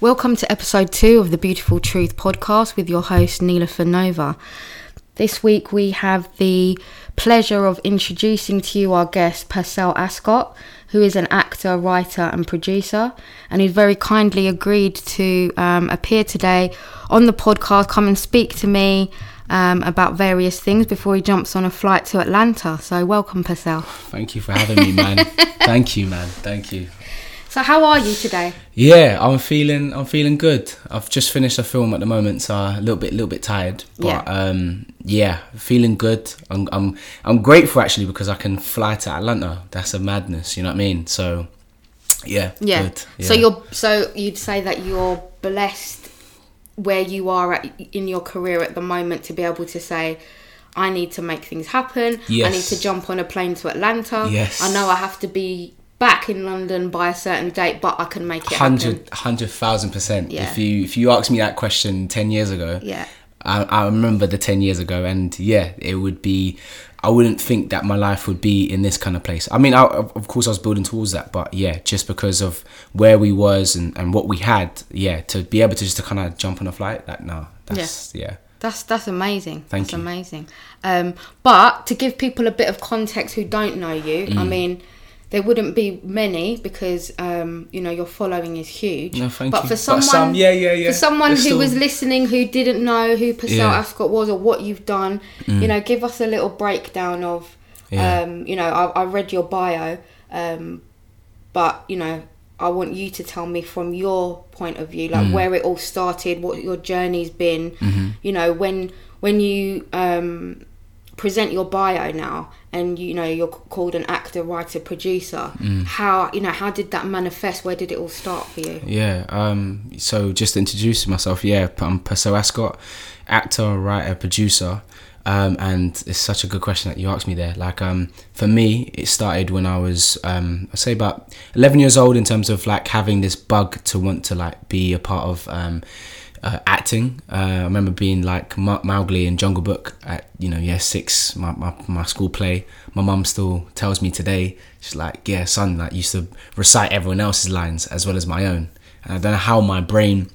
Welcome to episode two of the Beautiful Truth podcast with your host, Neela Fanova. This week we have the pleasure of introducing to you our guest, Percelle Ascott, who is an actor, writer, and producer, and he's very kindly agreed to um, appear today on the podcast, come and speak to me um, about various things before he jumps on a flight to Atlanta. So, welcome, Percelle. Thank you for having me, man. Thank you, man. Thank you. So, how are you today? Yeah, I'm feeling. I'm feeling good. I've just finished a film at the moment, so a little bit, little bit tired. But Yeah. um, yeah, feeling good. I'm, I'm, I'm grateful actually because I can fly to Atlanta. That's a madness. You know what I mean? So, yeah, Yeah. good. So you're so you'd say that you're blessed where you are at in your career at the moment to be able to say I need to make things happen. I need to jump on a plane to Atlanta. Yes. I know I have to be back in London by a certain date, but I can make it happen. hundred, hundred thousand percent. Yeah. If you if you asked me that question ten years ago, Yeah. I, I remember the 10 years ago and yeah it would be i wouldn't think that my life would be in this kind of place i mean I, of course i was building towards that but yeah just because of where we was and, and what we had yeah to be able to just to kind of jump on a flight that no that's yeah, That's that's amazing. Thank that's you. amazing. Um, but to give people a bit of context who don't know you, I Mm. mean, there wouldn't be many because um, you know your following is huge. No, thank but you. for But someone, some- yeah, yeah, yeah. For someone who still- was listening who didn't know who Percelle Yeah. Mm. Ascott was or what you've done, you know, give us a little breakdown of. Yeah. Um, you know, I, I read your bio, um, but you know, I want you to tell me from your point of view, Mm. like where it all started, what your journey's been. Mm-hmm. You know, when when you um, present your bio now, and you know you're called an actor, writer, producer. Mm. How you know how did that manifest? Where did it all start for you? Yeah. Um. So just introducing myself, yeah, I'm Percelle Ascott, actor, writer, producer. Um, and it's such a good question that you asked me there. Like, um, for me, it started when I was, um, I say about 11 years old in terms of like having this bug to want to like be a part of, um, uh, acting. Uh, I remember being like Ma- Mowgli in Jungle Book at you know year six, my, my, my school play. My mum still tells me today, she's like, yeah, son, like used to recite everyone else's lines as well as my own. And I don't know how my brain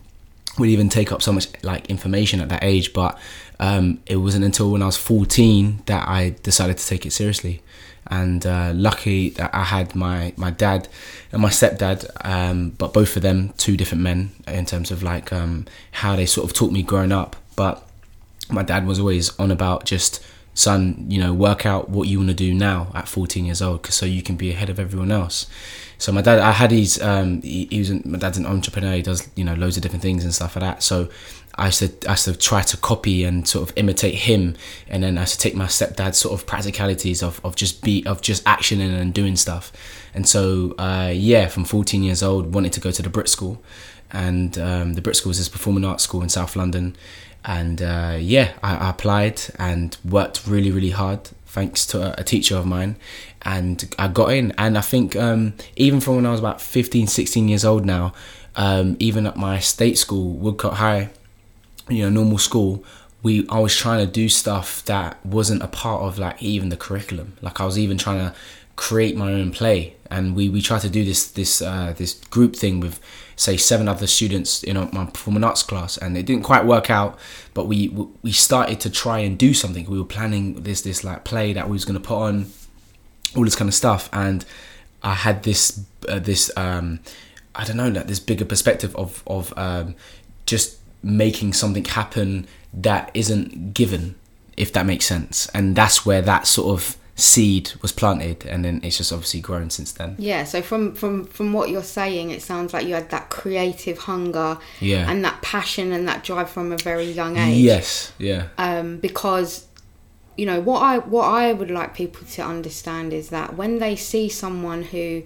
would even take up so much like information at that age, but um, it wasn't until when I was 14 that I decided to take it seriously. And uh, lucky that I had my, my dad and my stepdad, um, but both of them two different men in terms of like um, how they sort of taught me growing up. But my dad was always on about just son you know work out what you want to do now at 14 years old 'cause so you can be ahead of everyone else so my dad i had his um he, he was an, my dad's an entrepreneur he does you know loads of different things and stuff like that so i used to i used to try to copy and sort of imitate him and then i used to take my stepdad's sort of practicalities of, of just be of just actioning and doing stuff and so uh yeah from 14 years old wanted to go to the brit school and um, the Brit School is this performing arts school in South London. And uh, yeah, I, I applied and worked really, really hard thanks to a, a teacher of mine. And I got in. And I think um, even from when I was about 15, 16 years old now, um, even at my state school, Woodcote High, you know, normal school, we I was trying to do stuff that wasn't a part of like even the curriculum. Like I was even trying to create my own play, and we we tried to do this this uh, this group thing with say seven other students in my performing arts class, and it didn't quite work out. But we we started to try and do something. We were planning this this like play that we was gonna put on all this kind of stuff and i had this uh, this um i don't know like this bigger perspective of of um just making something happen that isn't given if that makes sense and that's where that sort of seed was planted and then it's just obviously grown since then Yeah, so from from from what you're saying, it sounds like you had that creative hunger Yeah. and that passion and that drive from a very young age. yes yeah um, because you know what I what I would like people to understand is that when they see someone who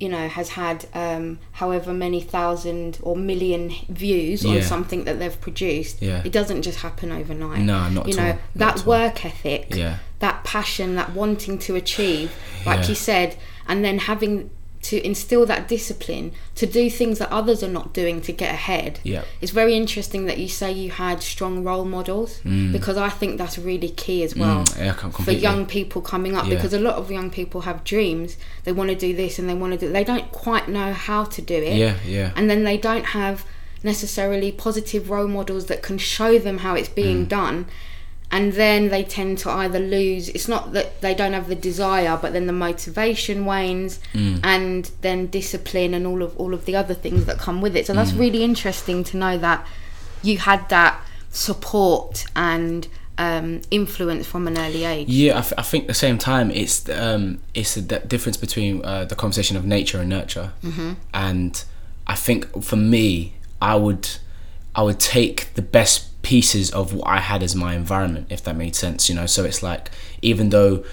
you know has had um, however many thousand or million views on something that they've produced, Yeah. it doesn't just happen overnight. No, not you know all. That at all. work ethic, Yeah. that passion, that wanting to achieve, like Yeah. you said, and then having to instill that discipline to do things that others are not doing to get ahead. Yeah. It's very interesting that you say you had strong role models because I think that's really key as well Mm, yeah, for young people coming up Yeah. because a lot of young people have dreams. They want to do this and they want to do they don't quite know how to do it. Yeah, yeah. And then they don't have necessarily positive role models that can show them how it's being Mm. done and then they tend to either lose it's not that they don't have the desire but then the motivation wanes Mm. and then discipline and all of all of the other things that come with it so Mm. that's really interesting to know that you had that support and um, influence from an early age Yeah, I think at the same time it's um, it's the difference between uh, the conversation of nature and nurture, mm-hmm. and I think for me, I would I would take the best pieces of what I had as my environment, if that made sense. You know, so it's like even though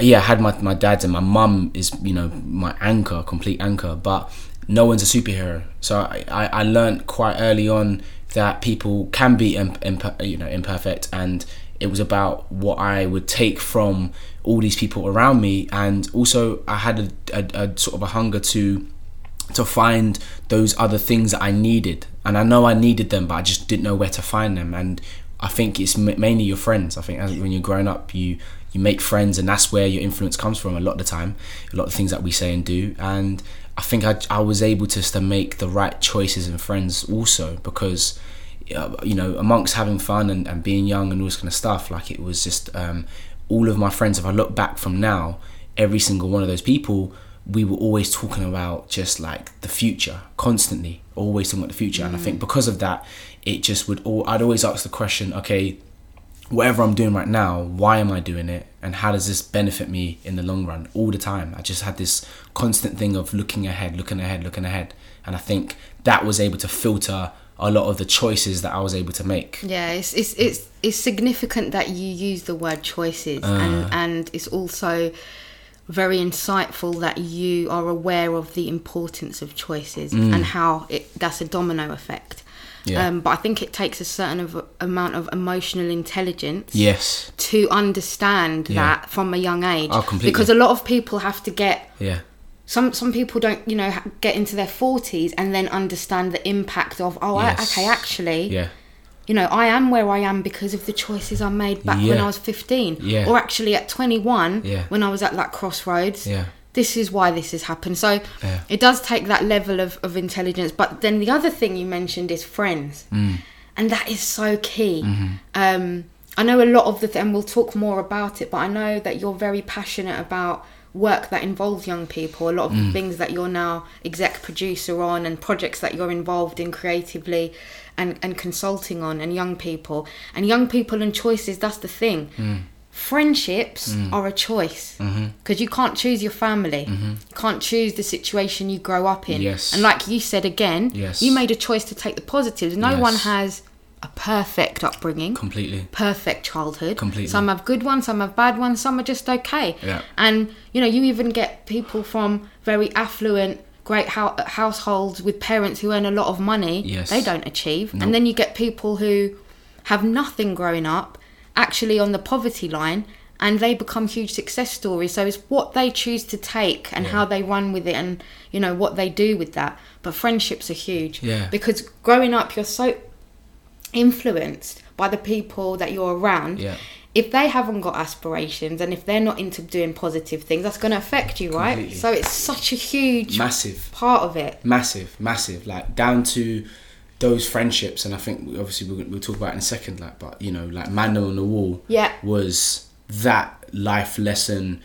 yeah, I had my my dad and my mum is you know my anchor, complete anchor, but no one's a superhero. So I I, I learned quite early on that people can be imp- imp- you know imperfect and it was about what I would take from all these people around me, and also I had a, a, a sort of a hunger to to find those other things that I needed, and I know I needed them, but I just didn't know where to find them. And I think it's mainly your friends. I think as, when you're growing up, you you make friends, and that's where your influence comes from. A lot of the time, a lot of things that we say and do, and I think I, I was able to, to make the right choices and friends also because uh, you know, amongst having fun and, and being young and all this kind of stuff, like it was just um, all of my friends. If I look back from now, every single one of those people, we were always talking about just like the future, constantly, always talking about the future. And I think because of that, it just would. All I'd always ask the question, okay, whatever I'm doing right now, why am I doing it, and how does this benefit me in the long run? All the time, I just had this constant thing of looking ahead, looking ahead, looking ahead, and I think that was able to filter a lot of the choices that I was able to make. Yeah, it's it's it's, it's significant that you use the word choices, Uh. and and it's also very insightful that you are aware of the importance of choices and how it that's a domino effect. Mm. Yeah. Um, but I think it takes a certain of, amount of emotional intelligence Yes. to understand Yeah. that from a young age. Oh, completely. Because a lot of people have to get Yeah. some some people don't you know get into their 40s and then understand the impact of oh I, okay actually Yeah. You know, I am where I am because of the choices I made back when I was 15. Yeah. Or actually at 21, Yeah. when I was at that crossroads. Yeah. This is why this has happened. So Yeah. it does take that level of, of intelligence. But then the other thing you mentioned is friends. Mm. And that is so key. Mm-hmm. Um, I know a lot of the, th- and we'll talk more about it, but I know that you're very passionate about work that involves young people. A lot of Mm. the things that you're now exec producer on and projects that you're involved in creatively and, and consulting on and young people. And young people and choices, that's the thing. Mm. Friendships are a choice Mm-hmm. because you can't choose your family. You can't choose the situation you grow up in. Yes. And like you said again, Yes. you made a choice to take the positives. No Yes. one has a perfect upbringing Completely. perfect childhood. Completely. Some have good ones, some have bad ones, some are just okay. Yeah. And you know, you even get people from very affluent, great hou- households with parents who earn a lot of money. Yes. They don't achieve. Nope. And then you get people who have nothing growing up, actually on the poverty line. And they become huge success stories. So it's what they choose to take and Yeah. how they run with it, and you know what they do with that. But friendships are huge. Yeah. Because growing up, you're so influenced by the people that you're around Yeah. If they haven't got aspirations and if they're not into doing positive things that's going to affect you right Completely. so it's such a huge Massive. part of it massive, massive, like down to those friendships, and I think obviously we'll, we'll talk about it in a second. Like, but you know, like Mandem on the Wall, Yeah. was that life lesson.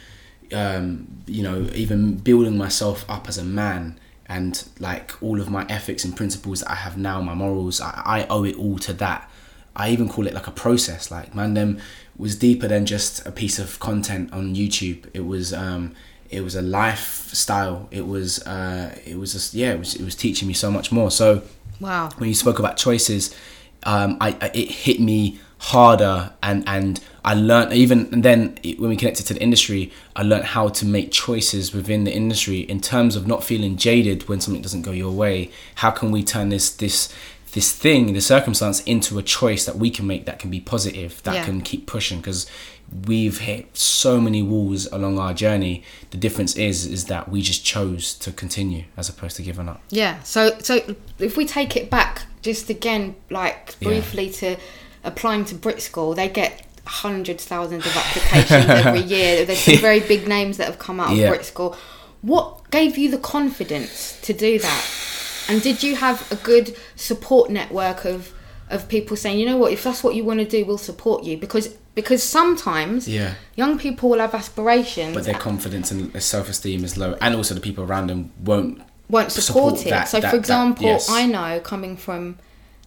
Um, you know, even building myself up as a man, and like all of my ethics and principles that I have now, my morals, I, I owe it all to that. I even call it like a process. Like Mandem was deeper than just a piece of content on YouTube. It was um, it was a lifestyle. It was uh, it was just yeah. It was it was teaching me so much more. So wow when you spoke about choices, um, I, I it hit me harder and and I learned even and then when we connected to the industry, I learned how to make choices within the industry in terms of not feeling jaded when something doesn't go your way. How can we turn this this this thing, the circumstance, into a choice that we can make that can be positive, that Yeah. can keep pushing because we've hit so many walls along our journey. The difference is is that we just chose to continue as opposed to giving up. yeah so so if we take it back just again like Yeah. briefly to applying to brit school they get hundreds thousands of applications every year there's some very big names that have come out of Yeah. brit school what gave you the confidence to do that And did you have a good support network of of people saying, you know what, if that's what you want to do, we'll support you because because sometimes Yeah. young people will have aspirations But their confidence and their self esteem is low, and also the people around them won't. won't support, support it. that- so, that- for that- example, yes. I know coming from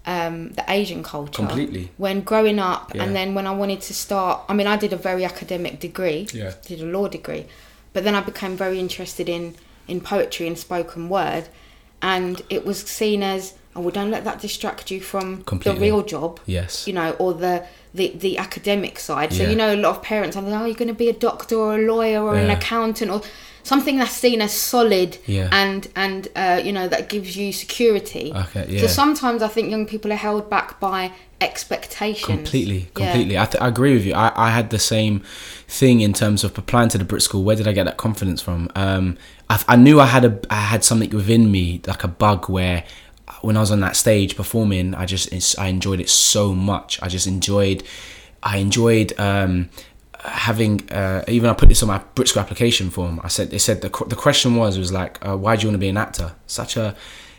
um, the Asian culture, Completely. When growing up, Yeah. and then when I wanted to start, I mean, I did a very academic degree, Yeah. did a law degree, but then I became very interested in in poetry and spoken word, and it was seen as, oh, well, don't let that distract you from Completely. the real job Yes. you know, or the the, the academic side. So Yeah. you know, a lot of parents are like, "Oh, you're going to be a doctor or a lawyer or an accountant or something that's seen as solid Yeah. and and uh, you know that gives you security." Okay, So sometimes I think young people are held back by expectations. Completely, Yeah. completely. I, th- I agree with you. I, I had the same thing in terms of applying to the Brit School. Where did I get that confidence from? Um, I, I knew I had a I had something within me, like a bug, where when I was on that stage performing, I just I enjoyed it so much. I just enjoyed, I enjoyed. Um, having uh, even I put this on my Brit School application form. I said they said the the question was was like uh, why do you want to be an actor? Such a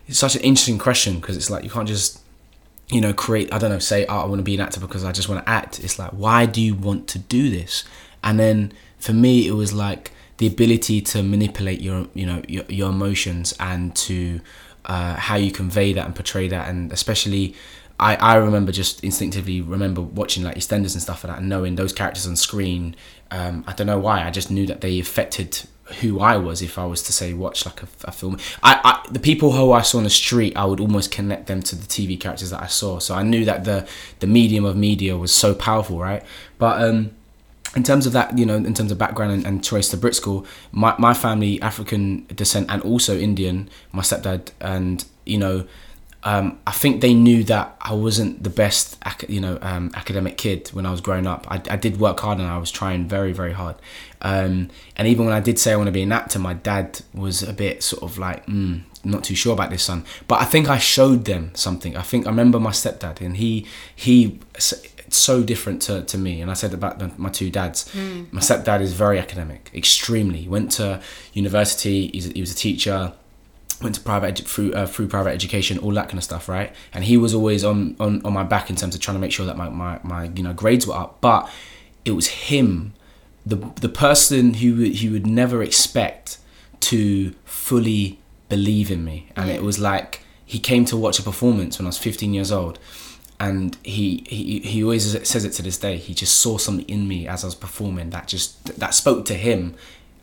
it's such an interesting question because it's like you can't just you know, create, I don't know, say, oh, I want to be an actor because I just want to act. It's like, why do you want to do this? And then for me, it was like the ability to manipulate your, you know, your, your emotions and to uh, how you convey that and portray that. And especially, I, I remember just instinctively remember watching like EastEnders and stuff like that and knowing those characters on screen. Um, I don't know why, I just knew that they affected who I was if I was to say watch like a, a film. I, I the people who I saw on the street, I would almost connect them to the TV characters that I saw. So I knew that the the medium of media was so powerful, right? But um, in terms of that, you know, in terms of background and, and choice to Brit school, my my family African descent and also Indian. My stepdad and you know. Um, I think they knew that I wasn't the best, ac- you know, um, academic kid when I was growing up. I, I did work hard and I was trying very, very hard. Um, and even when I did say I want to be an actor, my dad was a bit sort of like, mm, not too sure about this, son. But I think I showed them something. I think I remember my stepdad, and he he so different to, to me. And I said about the, my two dads. My stepdad is very academic, extremely. He went to university. He's, he was a teacher went to private edu- through uh, through private education, all that kind of stuff, right? And he was always on, on on my back in terms of trying to make sure that my, my, my you know grades were up. But it was him, the the person who he would never expect to fully believe in me, and it was like he came to watch a performance when I was 15 years old. And he, he he always says it to this day. He just saw something in me as I was performing that just that spoke to him,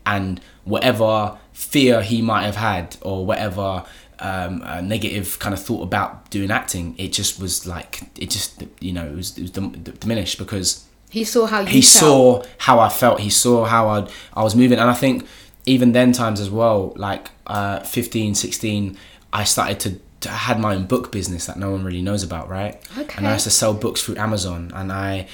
and whatever fear he might have had or whatever um, uh, negative kind of thought about doing acting, it just was like it just you know it was it was dim- diminished because He saw how you he felt. saw how I felt. He saw how I I was moving, and I think even then times as well, like uh, 15, 16, I started to. to had my own book business that no one really knows about, right? Okay. And I used to sell books through Amazon, and I,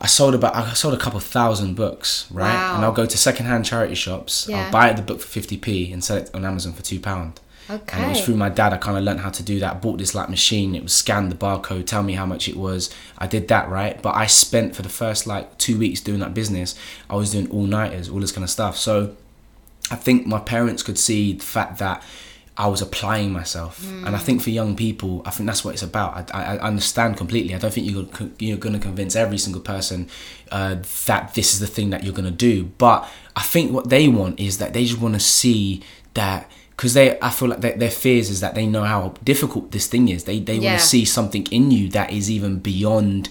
I sold about I sold a couple thousand books, right? Wow. And I'll go to secondhand charity shops. Yeah. I'll buy the book for fifty p and sell it on Amazon for two pound. Okay. And it was through my dad I kind of learned how to do that. I bought this like machine. It would scan the barcode, tell me how much it was. I did that right, but I spent for the first like two weeks doing that business. I was doing all nighters, all this kind of stuff. So I think my parents could see the fact that I was applying myself, and I think for young people, I think that's what it's about. I, I, understand completely. I don't think you're you're going to convince every single person uh, that this is the thing that you're going to do. But I think what they want is that they just want to see that because they, I feel like their, their fears is that they know how difficult this thing is. They they want to see something in you that is even beyond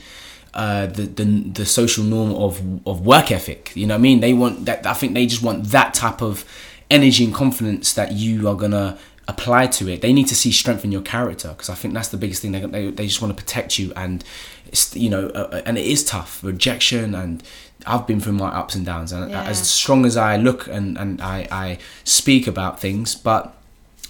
uh, the, the the social norm of of work ethic. You know what I mean? They want that. I think they just want that type of energy and confidence that you are gonna apply to it. They need to see strength in your character because I think that's the biggest thing. They they, they just want to protect you and it's you know uh, and it is tough rejection and. I've been through my ups and downs, and Yeah. as strong as I look and, and I, I speak about things, but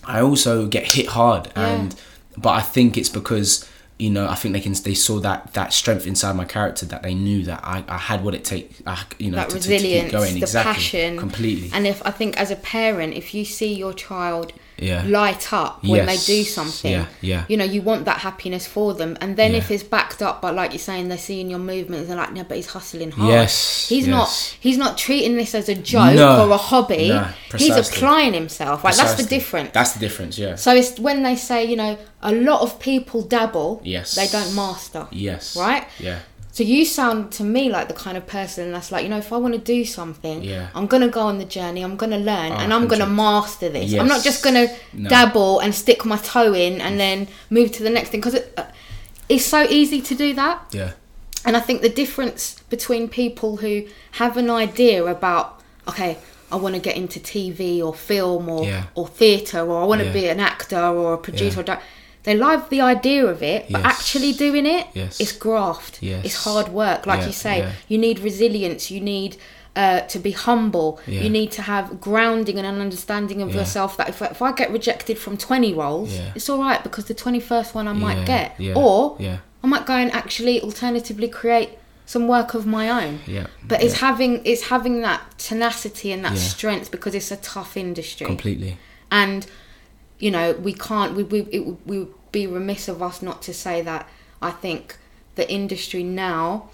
I also get hit hard, Yeah. and but I think it's because you know I think they can they saw that that strength inside my character that they knew that I, I had what it takes I, you know that to, to- to keep resilience, going the exactly passion, completely And if I think as a parent, if you see your child Yeah. light up when they do something. Yeah, yeah. You know, you want that happiness for them. And then if it's backed up by like you're saying, they're seeing your movements, they're like, no, but he's hustling hard. Yes, He's not he's not treating this as a joke No, or a hobby. no, he's applying himself. Right. That's the difference. That's the difference. Yeah. so it's when they say, you know, a lot of people dabble, Yes. they don't master. Yes. Right? Yeah. So you sound to me like the kind of person that's like, you know, if I want to do something, Yeah. I'm gonna go on the journey, I'm gonna learn, Oh, and I'm gonna master this. I'm not just gonna No. dabble and stick my toe in and then move to the next thing because it, uh, it's so easy to do that. Yeah. And I think the difference between people who have an idea about, okay, I want to get into TV or film or Yeah. or theatre or I want to Yeah. be an actor or a producer or they love the idea of it, but Yes. actually doing it, Yes. it's graft. Yes. It's hard work. Like Yeah, you say, yeah. you need resilience. You need uh, to be humble. Yeah. You need to have grounding and an understanding of yourself that if, I- if I get rejected from 20 roles, it's all right because the 21st one I might get. Or yeah. I might go and actually alternatively create some work of my own. Yeah, But it's having it's having that tenacity and that strength because it's a tough industry. Completely. And you know, we can't we we it, we be remiss of us not to say that I think the industry now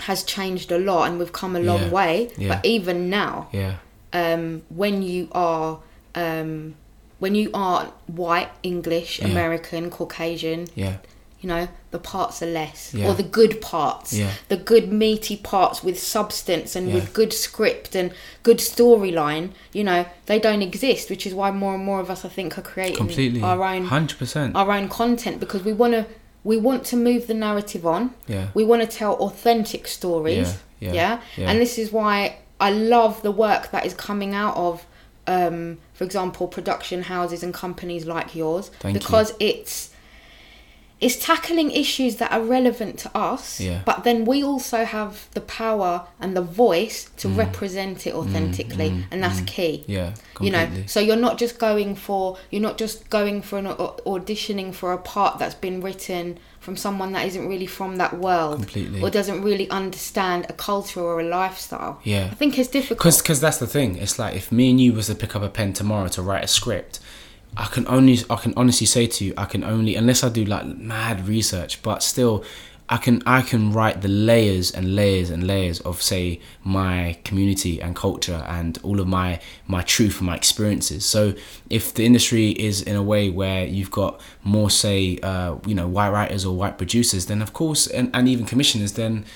has changed a lot and we've come a long Yeah, way. yeah. But even now, Yeah. um, when you are um, when you are white, English. American, Caucasian, Yeah. You know the parts are less Yeah. or the good parts Yeah. the good meaty parts with substance and Yeah. with good script and good storyline you know they don't exist which is why more and more of us i think are creating Completely. our own Hundred percent. our own content because we want to we want to move the narrative on Yeah. we want to tell authentic stories Yeah, and this is why i love the work that is coming out of um, for example production houses and companies like yours Thank you. because it's it's tackling issues that are relevant to us Yeah. but then we also have the power and the voice to mm. represent it mm, authentically mm, and that's key Mm. Yeah. you know so you're not just going for you're not just going for an au- auditioning for a part that's been written from someone that isn't really from that world Completely. or doesn't really understand a culture or a lifestyle Yeah. i think it's difficult cause that's the thing. It's like if me and you was to pick up a pen tomorrow to write a script, I can only I can honestly say to you I can only unless I do like mad research, but still I can I can write the layers and layers and layers of say my community and culture and all of my my truth and my experiences. So if the industry is in a way where you've got more say uh, you know white writers or white producers, then of course and, and even commissioners, then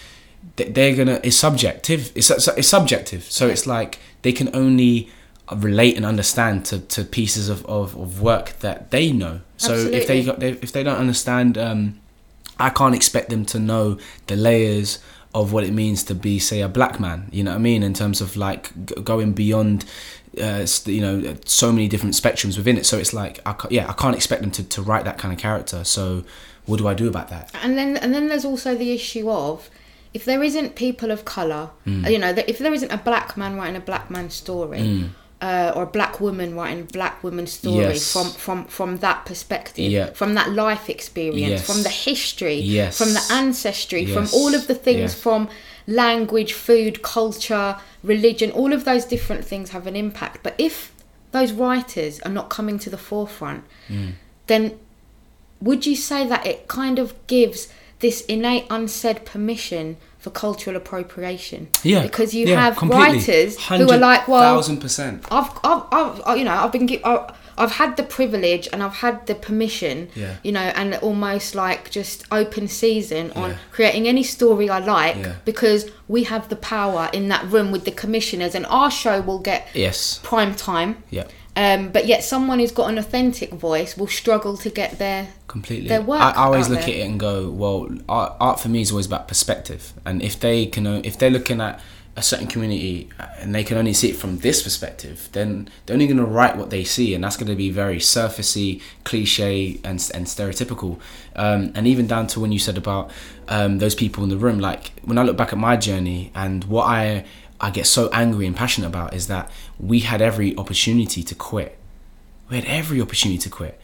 they're gonna it's subjective it's, it's subjective so it's like they can only relate and understand to, to pieces of, of, of work that they know. So if they Absolutely. got they, if they don't understand um i can't expect them to know the layers of what it means to be say a black man you know what i mean in terms of like g- going beyond uh, you know so many different spectrums within it. So it's like I yeah i can't expect them to, to write that kind of character. So what do i do about that? And then and then there's also the issue of if there isn't people of color Mm. you know if there isn't a black man writing a black man story uh, or a black woman writing black woman stories Yes. from from from that perspective Yeah. from that life experience Yes. from the history Yes. from the ancestry from all of the things from language food culture religion all of those different things have an impact but if those writers are not coming to the forefront Mm. then would you say that it kind of gives this innate unsaid permission for cultural appropriation yeah because you yeah, have completely. writers who are like well thousand percent I've, I've, I've, you know, I've been, gi- I- I've had the privilege and I've had the permission, Yeah. you know, and almost like just open season on Yeah. creating any story I like Yeah. because we have the power in that room with the commissioners, and our show will get yes prime time. yeah Um, but yet, someone who's got an authentic voice will struggle to get there. completely. their work I, I always look there. at it and go, well, art, art for me is always about perspective, and if they can, if they're looking at a certain community uh, and they can only see it from this perspective, then they're only going to write what they see, and that's going to be very surfacey, cliche, and and stereotypical. Um, and even down to when you said about um, those people in the room, like when I look back at my journey and what I I get so angry and passionate about is that we had every opportunity to quit. We had every opportunity to quit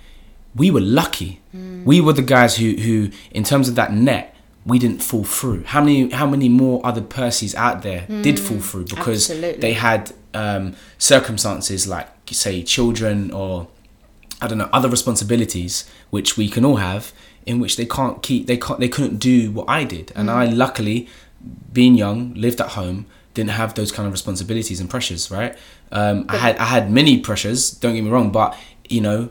we were lucky. We were the guys who, who, in terms of that net, we didn't fall through. How many, how many more other Percys out there did fall through because absolutely. they had um, circumstances like, say, children or I don't know other responsibilities which we can all have in which they can't keep they can't they couldn't do what I did and I luckily being young lived at home didn't have those kind of responsibilities and pressures right? Um, I had I had many pressures don't get me wrong but you know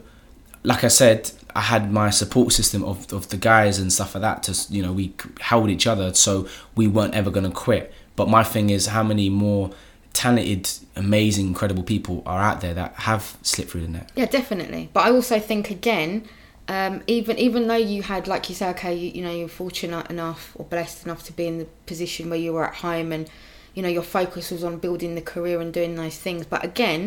like I said I had my support system of, of the guys and stuff like that to you know we held each other so we weren't ever going to quit. But my thing is how many more talented amazing incredible people are out there that have slipped through the net? Yeah, definitely. But I also think again, um, even even though you had, like you say, okay, you, you know, you're fortunate enough or blessed enough to be in the position where you were at home, and you know your focus was on building the career and doing those things. But again,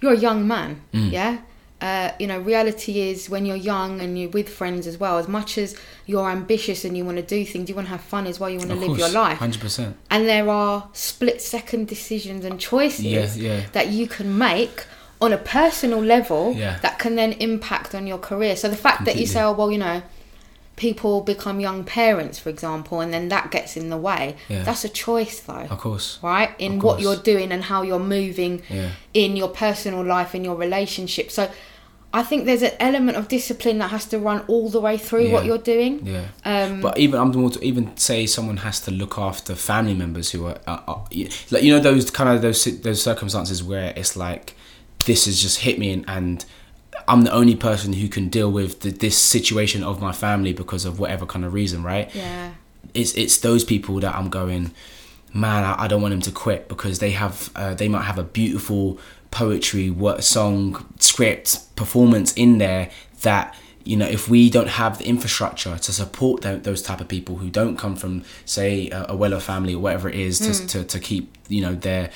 you're a young man, yeah. Uh, you know, reality is when you're young and you're with friends as well. As much as you're ambitious and you want to do things, you want to have fun as well. You want to Of live course, your life. 100% and there are split second decisions and choices Yeah, yeah. that you can make on a personal level Yeah. that can then impact on your career. So the fact that you say, oh well, you know, people become young parents, for example, and then that gets in the way. Yeah. That's a choice, though. of course Right, in Of what you're doing and how you're moving Yeah. in your personal life, in your relationship. So, I think there's an element of discipline that has to run all the way through what you're doing. Yeah. Um, but even I'm more to even say someone has to look after family members who are, uh, y- like you know those kind of those those circumstances where it's like this has just hit me and, and I'm the only person who can deal with the, this situation of my family because of whatever kind of reason, right? yeah. it's it's those people that I'm going, man, I, I don't want them to quit because they have uh, they might have a beautiful poetry, what song, script, performance in there that you know if we don't have the infrastructure to support tho- those type of people who don't come from say a, a Weller family or whatever it is to, mm. to, to keep you know their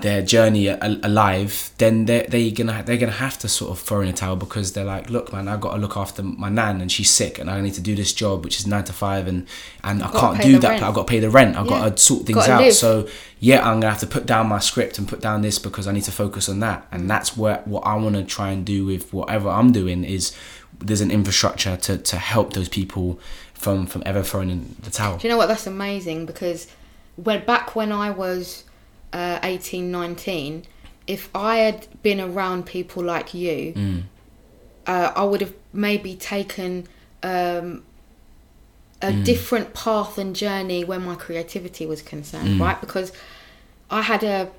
their journey a- alive then they're, they gonna they're gonna have to sort of throw in a towel because they're like look man I've got to look after my nan and she's sick and I need to do this job which is nine to five and and I can't do that. I've got to pay the rent I've Yeah. got to sort things Gotta out live. so yeah I'm gonna have to put down my script and put down this because I need to focus on that and mm. that's what what I want to try and do with whatever I'm doing is there's an infrastructure to, to help those people from from ever throwing in the towel Do you know what? That's amazing because when back when I was uh, 18, 19, if I had been around people like you, Mm. uh, I would have maybe taken um, a Mm. different path and journey when my creativity was concerned, Mm. right? Because I had a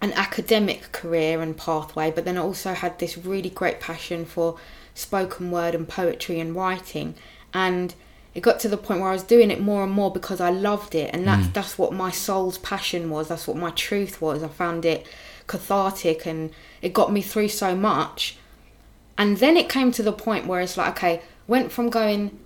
an academic career and pathway, but then I also had this really great passion for spoken word and poetry and writing, and it got to the point where I was doing it more and more because I loved it, and that's hmm. that's what my soul's passion was. That's what my truth was. I found it cathartic, and it got me through so much. And then it came to the point where it's like, okay, went from going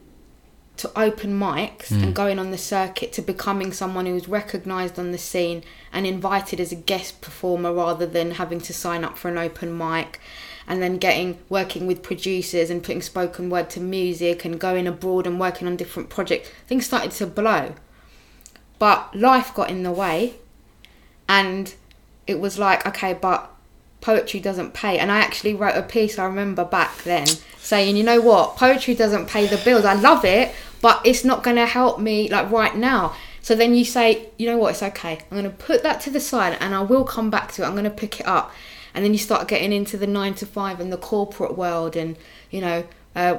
to open mics and hmm. going on the circuit to becoming someone who was recognized on the scene and invited as a guest performer rather than having to sign up for an open mic and then getting working with producers and putting spoken word to music and going abroad and working on different projects things started to blow. But life got in the way and it was like okay but poetry doesn't pay. And i actually wrote a piece i remember back then saying you know what? Poetry doesn't pay the bills. I love it but it's not going to help me like right now. So then you say you know what? It's okay. I'm going to put that to the side and i will come back to it. I'm going to pick it up and then you start getting into the nine to five and the corporate world and you know uh,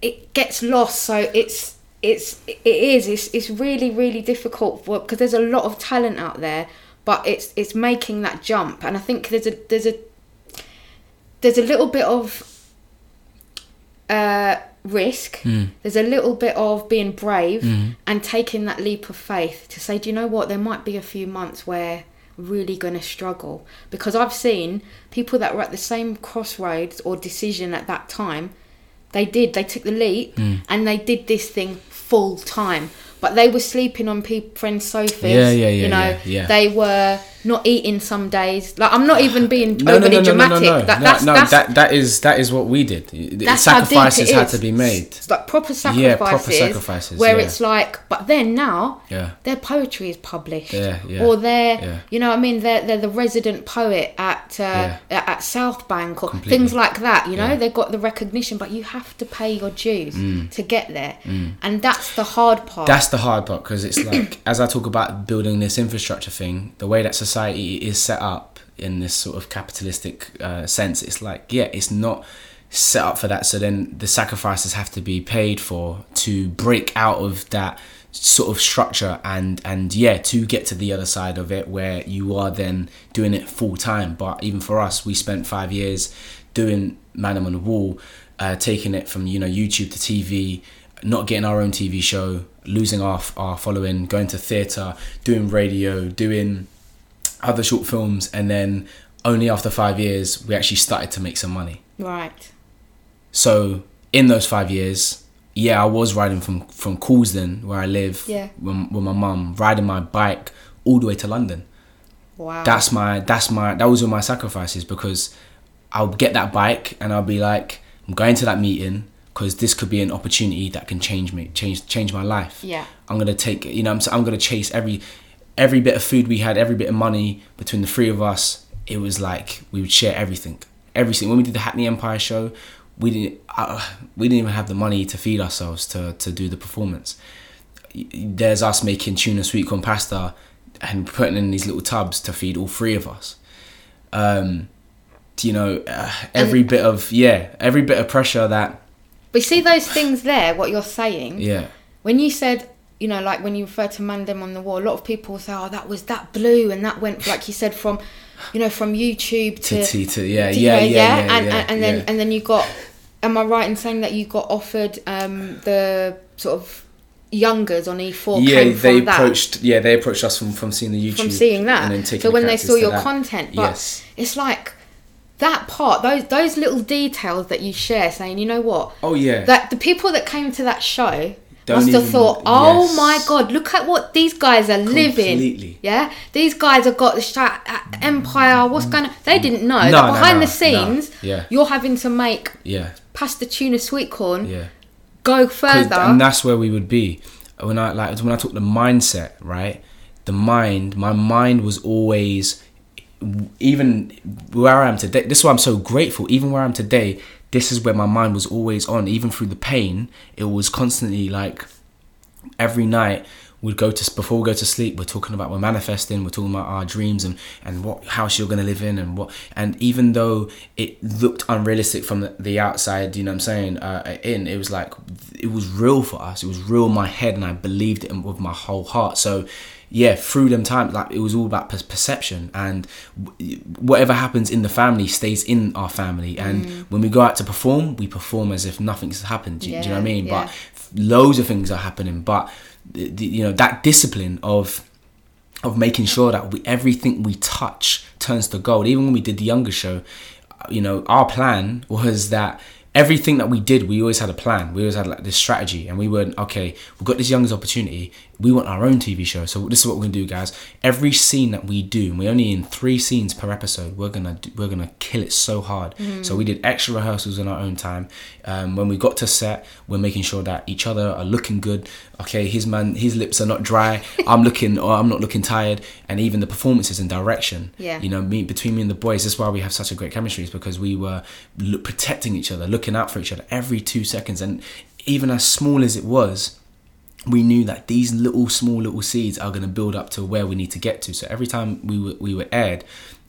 it gets lost. So it's it's it is it's it's really really difficult because there's a lot of talent out there but it's it's making that jump. And i think there's a there's a there's a little bit of uh risk. There's a little bit of being brave and taking that leap of faith to say do you know what? There might be a few months where really going to struggle. Because i've seen people that were at the same crossroads or decision at that time they did they took the leap hmm. and they did this thing full time. But they were sleeping on people friends sofas Yeah, yeah, yeah, you know? yeah, yeah. they were not eating some days like i'm not even being no, overly no, no, no, dramatic no, no, That, no, that's, no, that's, that that is that is what we did. that's how deep Sacrifices it had is. to be made. It's like proper sacrifices. Yeah, proper sacrifices, Where yeah. it's like, but then now, Yeah. their poetry is published. Yeah, yeah, Or they're, yeah. you know, what I mean, they're they're the resident poet at uh, at South Bank or Completely. things like that. You know, they've got the recognition, but you have to pay your dues Mm. to get there, and that's the hard part. That's the hard part because it's like as I talk about building this infrastructure thing, the way that society is set up, in this sort of capitalistic uh, sense. It's like yeah, it's not set up for that. So then the sacrifices have to be paid for to break out of that sort of structure and and yeah to get to the other side of it where you are then doing it full time but even for us we spent five years doing man on the wall uh, taking it from you know youtube to tv not getting our own tv show losing our, our following going to theatre doing radio doing other short films and then only after five years we actually started to make some money Right. so in those five years, yeah, I was riding from from Coulsdon, where I live, Yeah. with, with my mum, riding my bike all the way to London. Wow. That's my that's my that was all my sacrifices because I'll get that bike and I'll be like, I'm going to that meeting because this could be an opportunity that can change me, change change my life. Yeah. I'm gonna take you know I'm I'm gonna chase every every bit of food we had, every bit of money between the three of us. It was like we would share everything, everything. When we did the Hackney Empire show, we didn't uh, we didn't even have the money to feed ourselves to to do the performance. There's us making tuna sweet corn pasta and putting in these little tubs to feed all three of us. Um, you know, uh, every bit of yeah, every bit of pressure that But see those things there, what you're saying. yeah. When you said, you know, like when you refer to Mandem on the wall, a lot of people say, "Oh, that was that blue," and that went, like you said, from, you know, from YouTube To, to, to, yeah, to, yeah, know, yeah, yeah, and, yeah, and, and then yeah. and then you got. Am I right in saying that you got offered um, the sort of youngers on E4? yeah, they from that? approached. Yeah, they approached us from from seeing the YouTube, from seeing that. and then taking so the when they saw your that. content, but yes, it's like that part, those those little details that you share, saying, you know what, oh yeah, that the people that came to that show Don't must have thought, oh yes. my god, look at what these guys are living. Yeah, these guys have got the empire. What's going on? They didn't know No, that no, behind no, the scenes, yeah. you're having to make yeah, pasta tuna sweet corn yeah. go further. and that's where we would be when I like when I talk the mindset, right? The mind, my mind was always even where I am today. This is why I'm so grateful. Even where I'm today, this is where my mind was always on. Even through the pain, it was constantly like every night we'd go to before we go to sleep we're talking about we're manifesting we're talking about our dreams and and what house you're going to live in and what and even though it looked unrealistic from the, the outside you know what i'm saying uh, in it was like it was real for us it was real in my head and i believed it with my whole heart so yeah through them times like it was all about per- perception and w- whatever happens in the family stays in our family. And when we go out to perform we perform as if nothing's happened. Do, you- do you know what i mean? Yeah. but loads of things are happening. But the, the- you know that discipline of of making sure that we, everything we touch turns to gold. Even when we did the younger show uh, you know our plan was that everything that we did we always had a plan. We always had like this strategy and we were okay we've got this youngest opportunity we want our own tv show so this is what we're gonna do guys. Every scene that we do and we're only in three scenes per episode we're gonna do, we're gonna kill it so hard. So we did extra rehearsals in our own time. Um, when we got to set we're making sure that each other are looking good. Okay his man his lips are not dry. I'm looking or i'm not looking tired. And even the performances and direction. Yeah. you know me between me and the boys this is why we have such a great chemistry is because we were lo- protecting each other looking out for each other every two seconds. And even as small as it was we knew that these little small little seeds are going to build up to where we need to get to. So every time we were, we were aired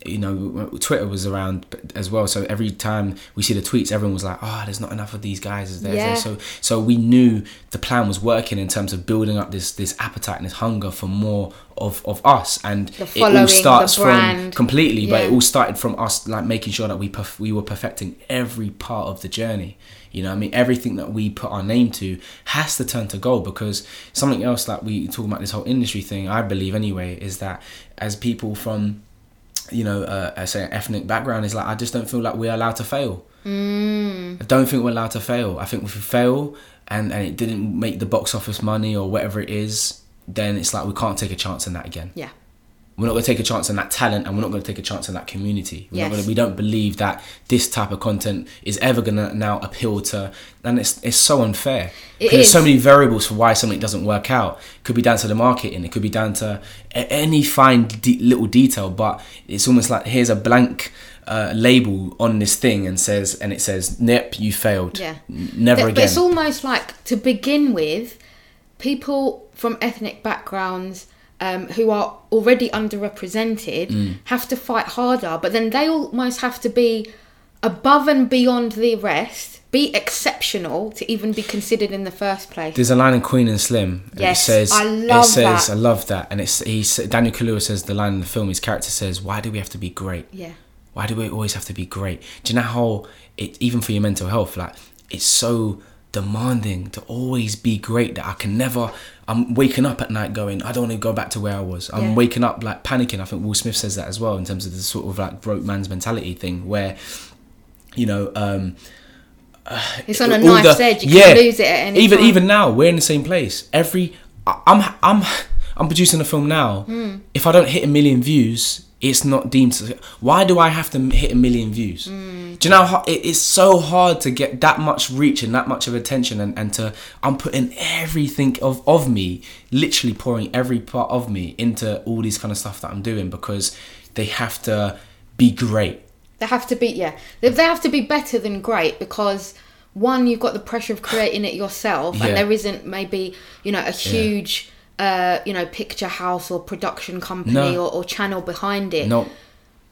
you know twitter was around as well. So every time we see the tweets everyone was like oh there's not enough of these guys is there?" Yeah. so so we knew the plan was working in terms of building up this this appetite and this hunger for more of of us. And it all starts from completely but it all started from us like making sure that we perf- we were perfecting every part of the journey you know what i mean everything that we put our name to has to turn to gold because something else that we talk about this whole industry thing i believe anyway is that as people from you know uh, I say an ethnic background is like i just don't feel like we're allowed to fail Mm. I don't think we're allowed to fail. I think if we fail and, and it didn't make the box office money or whatever it is, then it's like we can't take a chance on that again. Yeah. We're not going to take a chance on that talent and we're not going to take a chance on that community. We're not gonna, we don't believe that this type of content is ever going to now appeal to, and it's, it's so unfair. It There's so many variables for why something doesn't work out. It could be down to the marketing, it could be down to any fine de- little detail, but it's almost like here's a blank uh, label on this thing and says, and it says, "Nip, you failed. Yeah. Never But- again." But it's almost like to begin with, people from ethnic backgrounds um, who are already underrepresented Mm. have to fight harder, but then they almost have to be above and beyond the rest, be exceptional to even be considered in the first place. There's a line in Queen and Slim. and Yes, it says, I love it says, that. I love that, and it's he. Daniel Kaluuya says the line in the film. His character says, "Why do we have to be great? yeah. Why do we always have to be great? Do you know how it even for your mental health, like it's so demanding to always be great that I can never. I'm waking up at night going, I don't want to go back to where I was. I'm Yeah. waking up like panicking. I think Will Smith says that as well in terms of the sort of like broke man's mentality thing, where you know. um It's on a knife's the- edge. You yeah, can lose it at any even time. even now we're in the same place every I- i'm i'm i'm producing a film now Hmm. if i don't hit a million views it's not deemed to, why do i have to hit a million views Hmm. do you know how it, it's so hard to get that much reach and that much of attention and, and to i'm putting everything of of me literally pouring every part of me into all these kind of stuff that i'm doing because they have to be great They have to be yeah. They, they have to be better than great because one, you've got the pressure of creating it yourself, Yeah. and there isn't maybe you know a huge uh, you know picture house or production company No. or, or channel behind it. no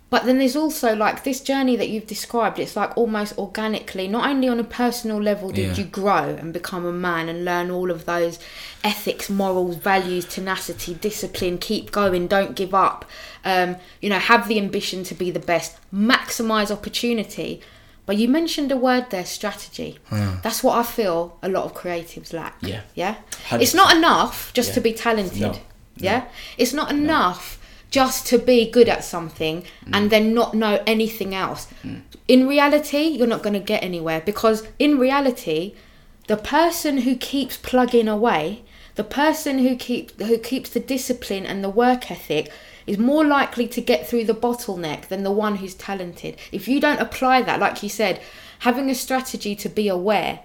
But then there's also like this journey that you've described. It's like almost organically. Not only on a personal level did Yeah. you grow and become a man and learn all of those ethics, morals, values, tenacity, discipline, keep going, don't give up. Um, you know, have the ambition to be the best, maximize opportunity. But you mentioned a word there, strategy. Hmm. That's what I feel a lot of creatives lack. Yeah. Yeah. 100%. It's not enough just to be talented. No. Yeah. It's not enough just to be good at something and mm. then not know anything else. Mm. In reality, you're not going to get anywhere because in reality, the person who keeps plugging away, the person who keeps who keeps the discipline and the work ethic is more likely to get through the bottleneck than the one who's talented. If you don't apply that, like you said, having a strategy to be aware,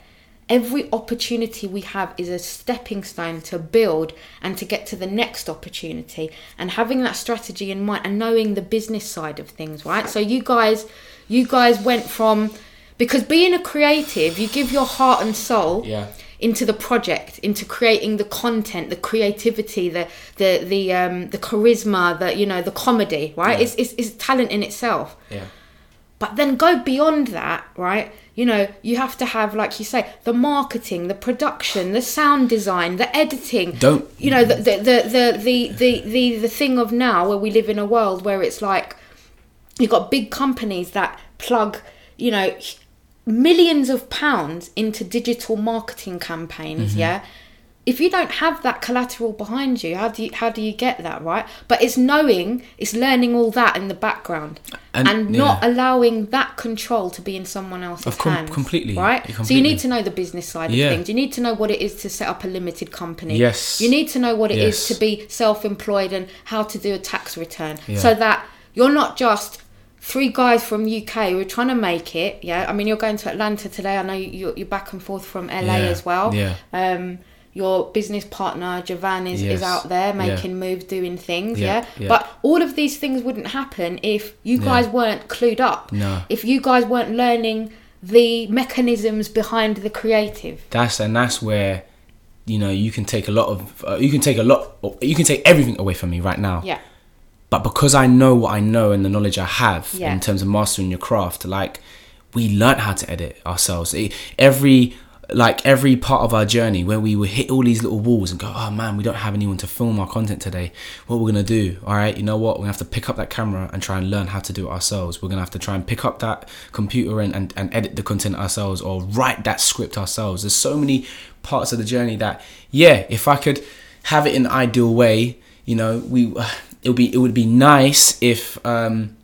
every opportunity we have is a stepping stone to build and to get to the next opportunity and having that strategy in mind and knowing the business side of things right so you guys you guys went from because being a creative you give your heart and soul Yeah. Into the project into creating the content the creativity the the the um the charisma the you know the comedy right Yeah. it's, it's it's talent in itself yeah but then go beyond that, right? You know, you have to have, like you say, the marketing, the production, the sound design, the editing. Don't- you know the the the the the the, the, the thing of now where we live in a world where it's like you've got big companies that plug, you know, millions of pounds into digital marketing campaigns, Mm-hmm. yeah? If you don't have that collateral behind you, how do you how do you get that, right? But it's knowing, it's learning all that in the background and, And- not yeah. allowing that control to be in someone else's Of com- hands. completely, Right? yeah, So you need to know the business side Yeah. of things. You need to know what it is to set up a limited company. Yes. You need to know what it is Yes. to be self-employed and how to do a tax return Yeah. so that you're not just three guys from UK who are trying to make it yeah? I mean you're going to Atlanta today. I know you- you're, you're back and forth from LA Yeah, as well. yeah. um your business partner Javan is, is out there yeah. making moves doing things Yeah, yeah, yeah. but all of these things wouldn't happen if you guys weren't clued up. No. if you guys weren't learning the mechanisms behind the creative. That's and that's where you know you can take a lot of uh, you can take a lot you can take everything away from me right now. Yeah but because I know what I know and the knowledge I have Yeah. in terms of mastering your craft, like we learnt how to edit ourselves. It- every like every part of our journey where we would hit all these little walls and go, oh man, we don't have anyone to film our content today. What we're gonna do? All right, you know what? We're gonna have to pick up that camera and try and learn how to do it ourselves. We're gonna have to try and pick up that computer and, and, and edit the content ourselves or write that script ourselves. There's so many parts of the journey that yeah, if I could have it in an ideal way, you know, we it would be it would be nice if um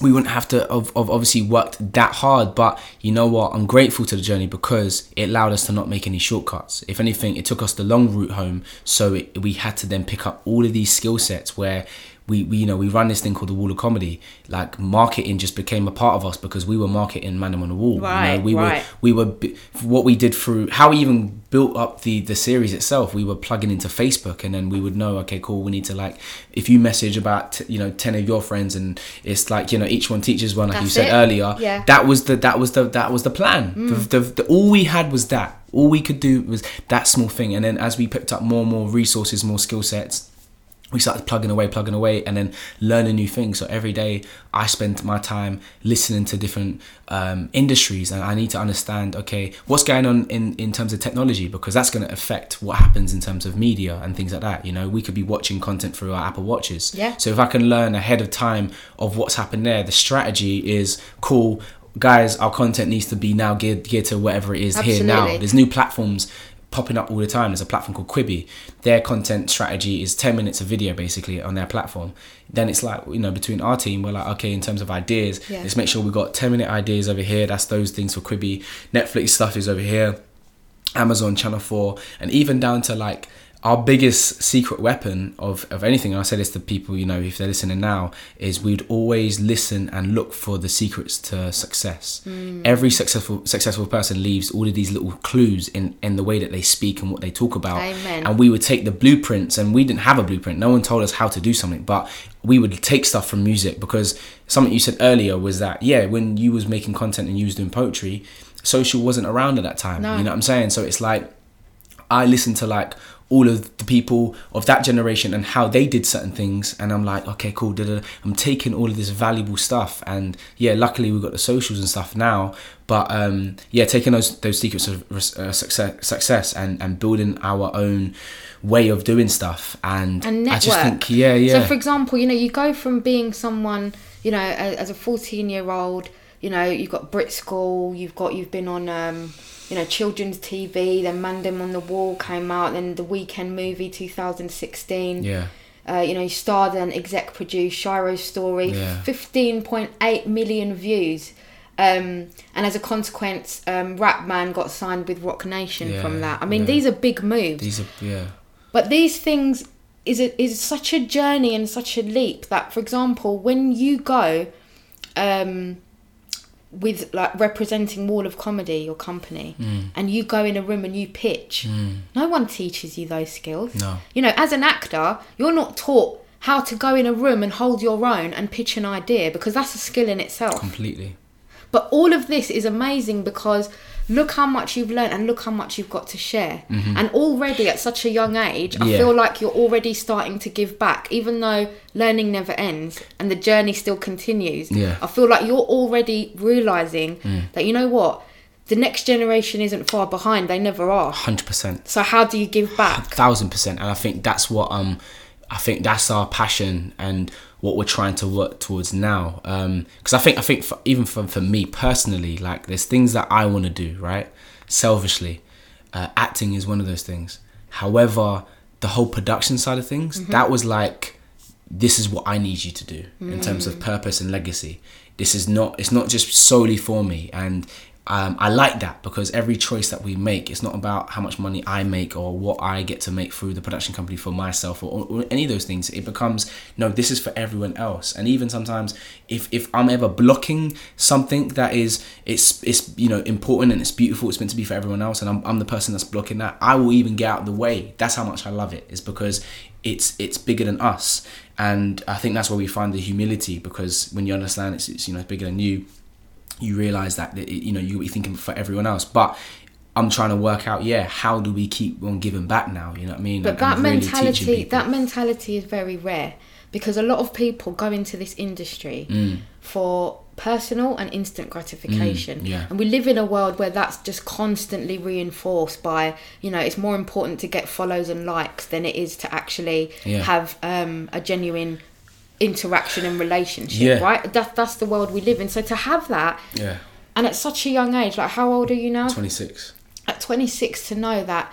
we wouldn't have to have, have obviously worked that hard but you know what? I'm grateful to the journey because it allowed us to not make any shortcuts. If anything it took us the long route home so it, we had to then pick up all of these skill sets where we, we you know we run this thing called the wall of comedy like marketing just became a part of us because we were marketing Mandem on the wall you know? Right, we right. were we were what we did through how we even built up the the series itself we were plugging into facebook and then we would know okay cool we need to like if you message about t- you know 10 of your friends and it's like you know each one teaches one like you said it. earlier Yeah. Mm. that was the that was the that was the plan the, the, the, all we had was that all we could do was that small thing and then as we picked up more and more resources more skill sets we started plugging away, plugging away, and then learning new things. So every day I spend my time listening to different um, industries, and I need to understand okay what's going on in in terms of technology because that's going to affect what happens in terms of media and things like that. You know, we could be watching content through our Apple Watches. Yeah. So if I can learn ahead of time of what's happened there, the strategy is cool. Guys, our content needs to be now geared, geared to whatever it is here now. There's new platforms popping up all the time. There's a platform called Quibi. Their content strategy is 10 minutes of video basically on their platform. Then it's like, you know, between our team, we're like, okay, in terms of ideas, Yeah. let's make sure we got 10 minute ideas over here. That's those things for Quibi. Netflix stuff is over here. Amazon Channel 4, and even down to like our biggest secret weapon of, of anything, and I say this to people, you know, if they're listening now, is we'd always listen and look for the secrets to success. Hmm. Every successful successful person leaves all of these little clues in, in the way that they speak and what they talk about. Amen. And we would take the blueprints, and we didn't have a blueprint. No one told us how to do something, but we would take stuff from music because something you said earlier was that yeah, when you was making content and you was doing poetry, social wasn't around at that time. No. You know what I'm saying? So it's like I listen to like all of the people of that generation and how they did certain things. And I'm like okay cool da, da, da. I'm taking all of this valuable stuff. And yeah luckily we've got the socials and stuff now. But um yeah taking those those secrets of uh, success success and and building our own way of doing stuff. And, and I just think yeah yeah So, for example, you know, you go from being someone, you know, as a fourteen-year-old, you know, you've got Brit School, you've got, you've been on, um, you know, children's TV. Then Mandem on the Wall came out. Then the Weekend movie, two thousand sixteen. yeah Uh, you know, you starred and exec produced Shiro's Story, Yeah. 15.8 million views. Um, and as a consequence, um, Rapman got signed with Roc Nation Yeah, from that. I mean, yeah. these are big moves. these are yeah But these things is a, is such a journey and such a leap that, for example, when you go um, with like representing Wall of Comedy, your company, Mm. and you go in a room and you pitch, no one teaches you those skills. No. You know, as an actor, you're not taught how to go in a room and hold your own and pitch an idea because that's a skill in itself. completely But all of this is amazing because look how much you've learned and look how much you've got to share. And already at such a young age, I Mm-hmm. Yeah. feel like you're already starting to give back, even though learning never ends and the journey still continues. Yeah. Mm. I feel like you're already realizing that, you know what? The next generation isn't far behind, they never are. 100% So, how do you give back? thousand percent and i think that's what um i think that's our passion and what we're trying to work towards now. Um because i think i think for, even for, for me personally like there's things that i want to do right? Selfishly uh, acting is one of those things. However the whole production side of things that was like this is what I need you to do in terms of purpose and legacy. This is not it's not just solely for me. And um, I like that because every choice that we make, it's not about how much money I make or what I get to make through the production company for myself or, or any of those things. It becomes no, this is for everyone else. And even sometimes, if if I'm ever blocking something that is it's it's you know important and it's beautiful, it's meant to be for everyone else, and I'm I'm the person that's blocking that, I will even get out of the way. That's how much I love it. Is because it's it's bigger than us and i think that's where we find the humility because when you understand it's, it's you know bigger than you you realize that it, you know you'll be thinking for everyone else but i'm trying to work out yeah how do we keep on giving back now you know what i mean But And- that mentality, that mentality is very rare because a lot of people go into this industry Mm. for personal and instant gratification. Mm, yeah. And we live in a world where that's just constantly reinforced by, you know, it's more important to get follows and likes than it is to actually Yeah. have um, a genuine interaction and relationship, Yeah. right? That, that's the world we live in. So to have that, yeah and at such a young age, like how old are you now? 26 At 26 to know that,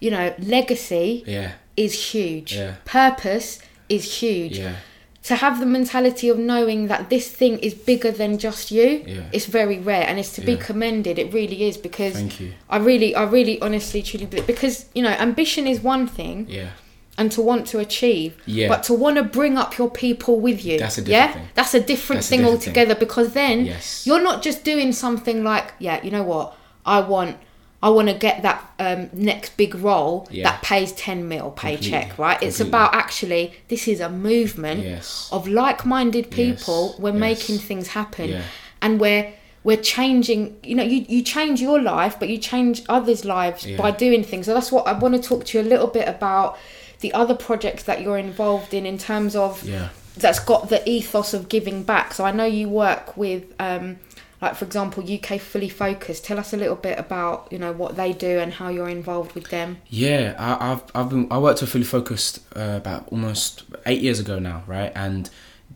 you know, legacy yeah is huge. Yeah. Purpose is huge. yeah To have the mentality of knowing that this thing is bigger than just you, Yeah. it's very rare and it's to be commended. It really is because Thank you. I really, I really, honestly, truly believe because you know, ambition is one thing, yeah and to want to achieve, Yeah. but to want to bring up your people with you, That's a different yeah, thing. that's a different That's a thing different thing. altogether. Because then Yes. you're not just doing something like, yeah, you know what, I want. I want to get that um, next big role Yeah. that pays 10 mil paycheck, Completely. right? It's about actually, this is a movement Yes. of like minded people. Yes. We're Yes. making things happen. Yeah. And we're, we're changing, you know, you, you change your life, but you change others' lives Yeah. by doing things. So that's what I want to talk to you a little bit about the other projects that you're involved in in terms of Yeah. that's got the ethos of giving back. So I know you work with, um, like for example, UK Fully Focused. Tell us a little bit about you know what they do and how you're involved with them. Yeah, I, I've I've been I worked with Fully Focused uh, about almost eight years ago now, right? And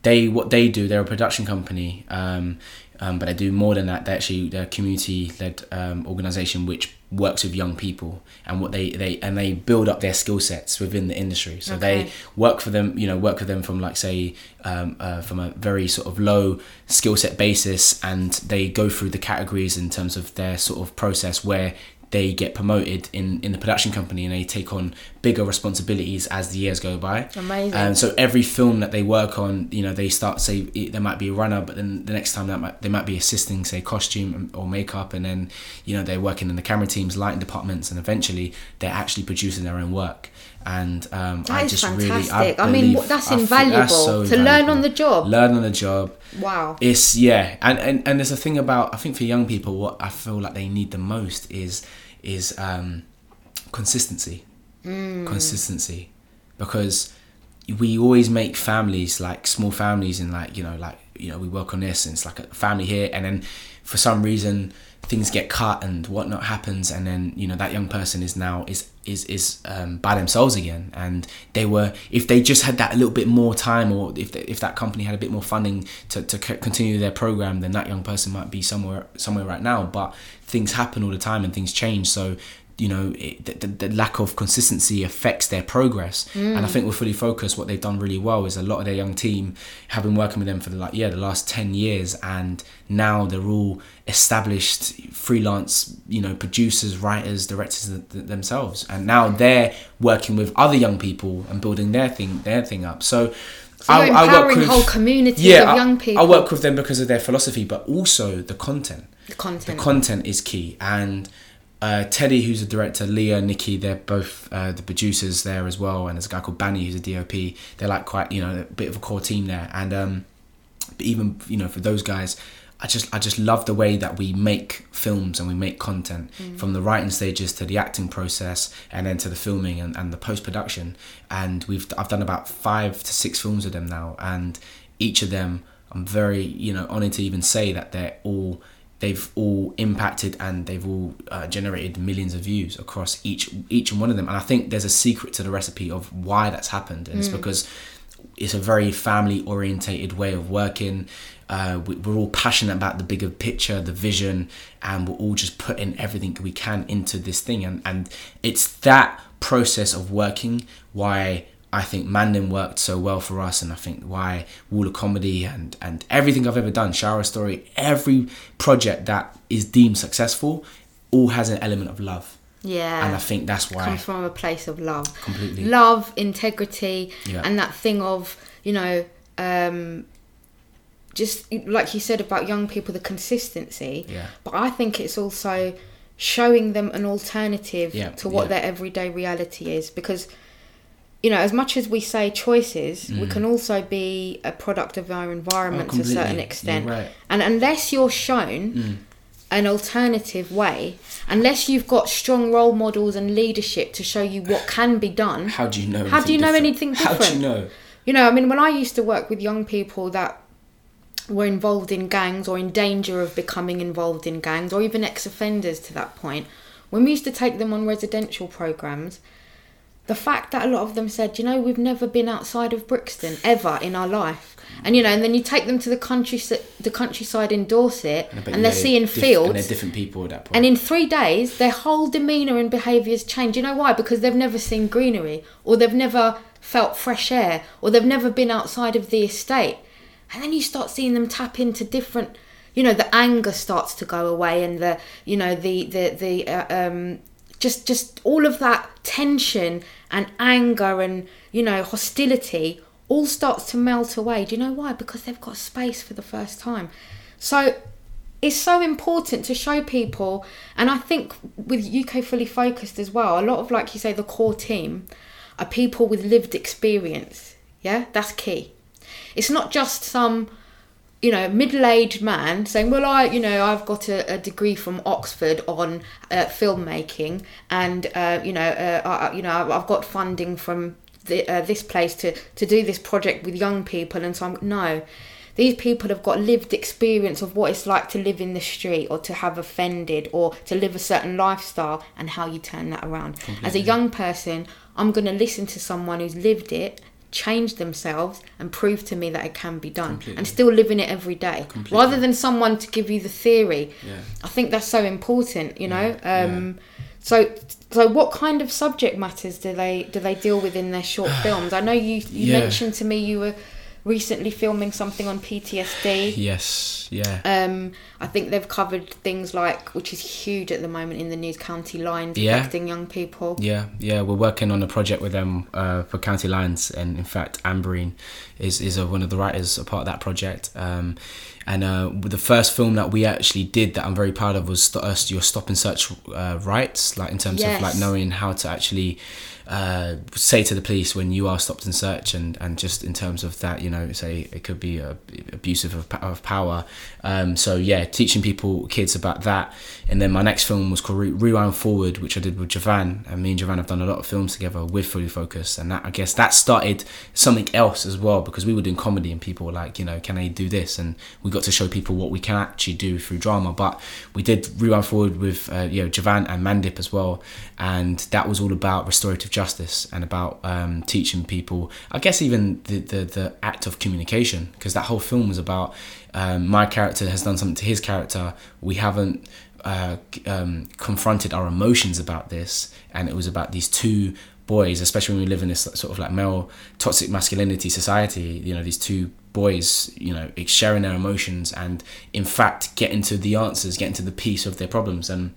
they what they do, they're a production company, um, um, but they do more than that. They actually they're a community led um, organization which works with young people and what they they and they build up their skill sets within the industry. So Okay. they work for them, you know, work with them from like say um, uh, from a very sort of low skill set basis, and they go through the categories in terms of their sort of process where they get promoted in in the production company and they take on bigger responsibilities as the years go by. Amazing. And so every film that they work on, you know, they start say there might be a runner, but then the next time that might, they might be assisting say costume or makeup, and then you know they're working in the camera teams, lighting departments, and eventually they're actually producing their own work. And um, I just really, fantastic. I, mean, that's I invaluable that's so to learn on the job. Learn on the job. Wow. It's yeah, and, and and there's a thing about I think for young people, what I feel like they need the most is is um, consistency, consistency, because we always make families like small families and like you know like you know we work on this and it's like a family here and then for some reason things get cut and whatnot happens and then you know that young person is now is is is um, by themselves again. And they were if they just had that a little bit more time or if they, if that company had a bit more funding to, to continue their program then that young person might be somewhere somewhere right now. But things happen all the time and things change. So you know it, the, the, lack of consistency affects their progress. And i mm. think we're fully focused what they've done really well is a lot of their young team have been working with them for the like yeah the last 10 years. And now they're all established freelance you know producers writers directors th- th- themselves. And now they're working with other young people and building their thing their thing up. So So you're empowering whole communities yeah, of I- young people. I work with them because of their philosophy, but also the content. The content. the content is key. And uh, Teddy who's a director Leah Nikki they're both uh, the producers there as well and there's a guy called Banny who's a DOP they're like quite you know a bit of a core team there. And um, but even you know for those guys I just I just love the way that we make films and we make content. From the writing stages to the acting process and then to the filming and, and the post production and we've I've done about five to six films with them now. And each of them I'm very you know honored to even say that they're all they've all impacted and they've all uh, generated millions of views across each each and one of them. And I think there's a secret to the recipe of why that's happened. And it's because it's a very family orientated way of working. Uh, we, we're all passionate about the bigger picture the vision and we're all just putting everything we can into this thing. And, and it's that process of working why I think Mandem worked so well for us, and I think why Wall of Comedy and and everything I've ever done, Shiro's Story, every project that is deemed successful, all has an element of love, yeah. and I think that's why comes from a place of love. Completely. Love, integrity, Yeah. and that thing of, you know, um, just like you said about young people, the consistency. Yeah. But I think it's also showing them an alternative Yeah, to what yeah. their everyday reality is because you know as much as we say choices we can also be a product of our environment to a certain Mm. extent right. Mm. and unless you're shown an alternative way unless you've got strong role models and leadership to show you what can be done how do you know? How do you know anything anything How do you know? you know, I mean, when I used to work with young people that were involved in gangs or in danger of becoming involved in gangs or even ex offenders to that point, when we used to take them on residential programs, the fact that a lot of them said, you know, we've never been outside of Brixton ever in our life. And you know, and then you take them to the country, the countryside in Dorset, bet and they're seeing diff- fields, and they're different people at that point. and in three days, their whole demeanour and behaviours change. You know why? Because they've never seen greenery, or they've never felt fresh air, or they've never been outside of the estate. And then you start seeing them tap into different, you know, the anger starts to go away, and the, you know, the the the uh, um, just just all of that tension and anger and you know hostility all starts to melt away. Do you know why? Because they've got space for the first time. So it's so important to show people and i think with uk fully focused as well a lot of like you say the core team are people with lived experience yeah that's key it's not just some you know middle-aged man saying well i you know i've got a, a degree from oxford on uh, filmmaking and uh, you know uh, I, you know I've- got funding from the, uh, this place to to do this project with young people. And so I'm no these people have got lived experience of what it's like to live in the street or to have offended or to live a certain lifestyle and how you turn that around. As a young person i'm going to listen to someone who's lived it change themselves and prove to me that it can be done Completely. and still live in it every day Completely. rather than someone to give you the theory Yeah. I think that's so important, you know. Yeah, Um, So, so what kind of subject matters do they do they deal with in their short films? I know you you Yeah. mentioned to me you were recently filming something on PTSD. Yes. Yeah. Um, I think they've covered things like, which is huge at the moment in the news, county lines Yeah. affecting young people. Yeah, yeah, we're working on a project with them uh, for County Lines, and in fact, Amberine is is a, one of the writers a part of that project. Um, and uh, the first film that we actually did that I'm very proud of was st- us your stop and search uh, rights, like in terms of like knowing how to actually uh, say to the police when you are stopped and search, and, and just in terms of that, you know, say it could be uh, abusive of, of power. Um, so yeah, teaching people, kids about that. And then my next film was called Re- Rewind Forward, which I did with Javan. And me and Javan have done a lot of films together with Fully Focus. And that, I guess that started something else as well because we were doing comedy and people were like, you know, can I do this? And we got to show people what we can actually do through drama. But we did Rewind Forward with, uh, you know, Javan and Mandip as well. And that was all about restorative justice and about um, teaching people, I guess, even the, the, the act of communication because that whole film was about um, my character has done something to his character. We haven't uh, um, confronted our emotions about this, and it was about these two boys, especially when we live in this sort of like male toxic masculinity society. You know, these two boys, you know, sharing their emotions and in fact getting to the answers, getting to the peace of their problems and.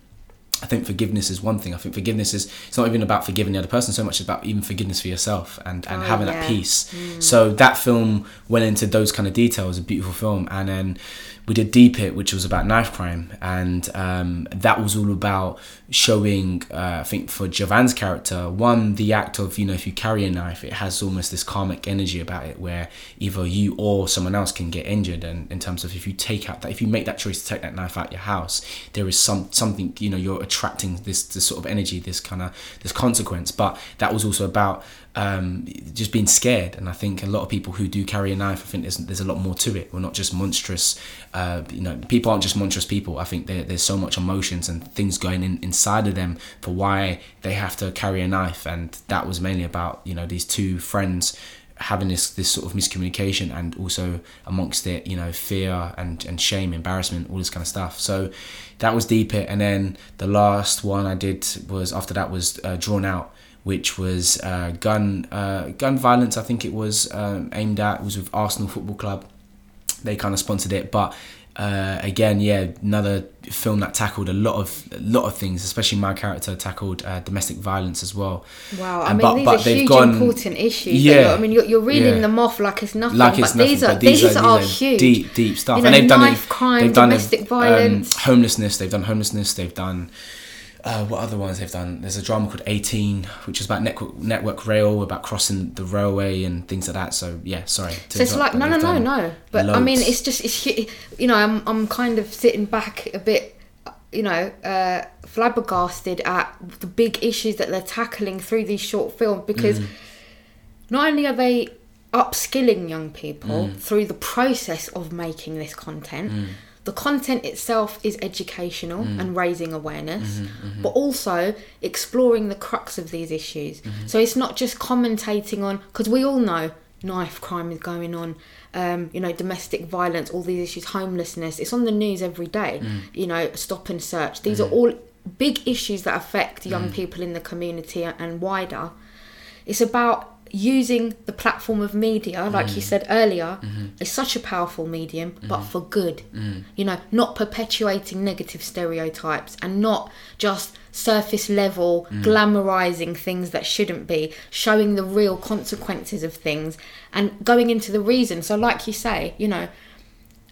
I think forgiveness is one thing. I think forgiveness is it's not even about forgiving the other person so much. It's about even forgiveness for yourself and and Oh, having yeah. that peace. Mm. So that film went into those kind of details. A beautiful film, and then we did Deep It, which was about knife crime, and um, that was all about showing. Uh, I think for Javan's character, one the act of you know if you carry a knife, it has almost this karmic energy about it, where either you or someone else can get injured. And in terms of if you take out that, if you make that choice to take that knife out your house, there is some something you know you're attracting this this sort of energy, this kind of this consequence. But that was also about um, just being scared. And I think a lot of people who do carry a knife, I think there's, there's a lot more to it. We're not just monstrous, uh, you know, people aren't just monstrous people. I think there's so much emotions and things going in inside of them for why they have to carry a knife. And that was mainly about, you know, these two friends having this this sort of miscommunication and also amongst it you know fear and and shame embarrassment all this kind of stuff so that was deep it and then the last one i did was after that was uh, drawn out which was uh, gun uh, gun violence i think it was um, aimed at it was with arsenal football club they kind of sponsored it but uh, again yeah another film that tackled a lot of a lot of things especially my character tackled uh, domestic violence as well Wow, I And mean but- these but are huge, gone- important issues. Yeah, I mean, you're, you're reeling yeah. them off like it's nothing, like but nothing, these are but these, these, are, are, these huge. deep, deep stuff. You know, and they've done knife crime, they've done domestic it, violence. um, homelessness. They've done homelessness. They've done uh, what other ones they've done? There's a drama called 18, which is about network, network rail, about crossing the railway and things like that. So yeah, sorry. So it's like no, no, no, no. But I mean, it's just it's you know I'm I'm kind of sitting back a bit, you know, uh, flabbergasted at the big issues that they're tackling through these short films because Mm. not only are they upskilling young people Mm. through the process of making this content. The content itself is educational Mm. and raising awareness, Mm-hmm, but also exploring the crux of these issues. Mm-hmm. So it's not just commentating on, because we all know knife crime is going on, um, you know, domestic violence, all these issues, homelessness. It's on the news every day. Mm. You know, stop and search. These are all big issues that affect young people in the community and wider. It's about using the platform of media, like you mm. said earlier, mm-hmm. is such a powerful medium, but mm-hmm. for good. Mm. You know, not perpetuating negative stereotypes and not just surface level mm. glamorizing things that shouldn't be, showing the real consequences of things and going into the reason. So, like you say, you know,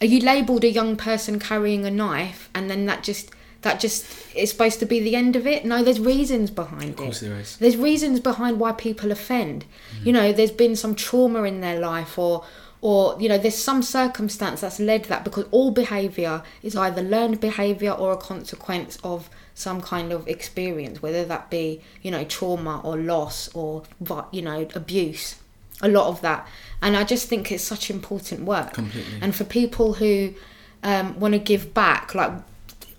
are you labelled a young person carrying a knife and then that just that just is supposed to be the end of it no there's reasons behind Of course it there is. there's reasons behind why people offend you know there's been some trauma in their life or or you know there's some circumstance that's led that because all behavior is either learned behavior or a consequence of some kind of experience, whether that be you know trauma or loss or you know abuse, a lot of that, and I just think it's such important work. Completely. And for people who um, want to give back, like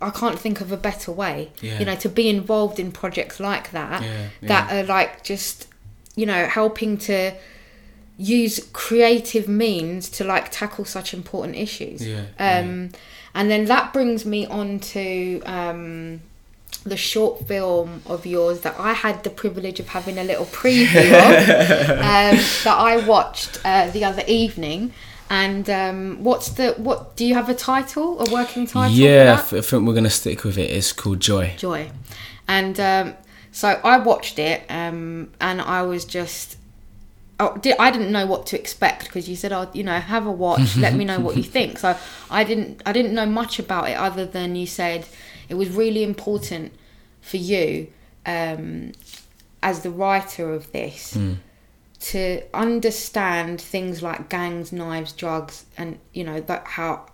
I can't think of a better way. Yeah. You know, to be involved in projects like that Yeah, that are like just you know helping to use creative means to like tackle such important issues. Yeah, Um, and then that brings me on to um, the short film of yours that I had the privilege of having a little preview of um, that I watched uh, the other evening. And um, what's the what? Do you have a title, a working title? yeah, I that? f- I think we're gonna stick with it. It's called Joy. Joy. And um, so I watched it um, and I was just. Oh, di- I didn't know what to expect because you said, "Oh, you know, have a watch. let me know what you think." So I didn't. I didn't know much about it other than you said it was really important for you um, as the writer of this to understand things like gangs, knives, drugs, and you know that how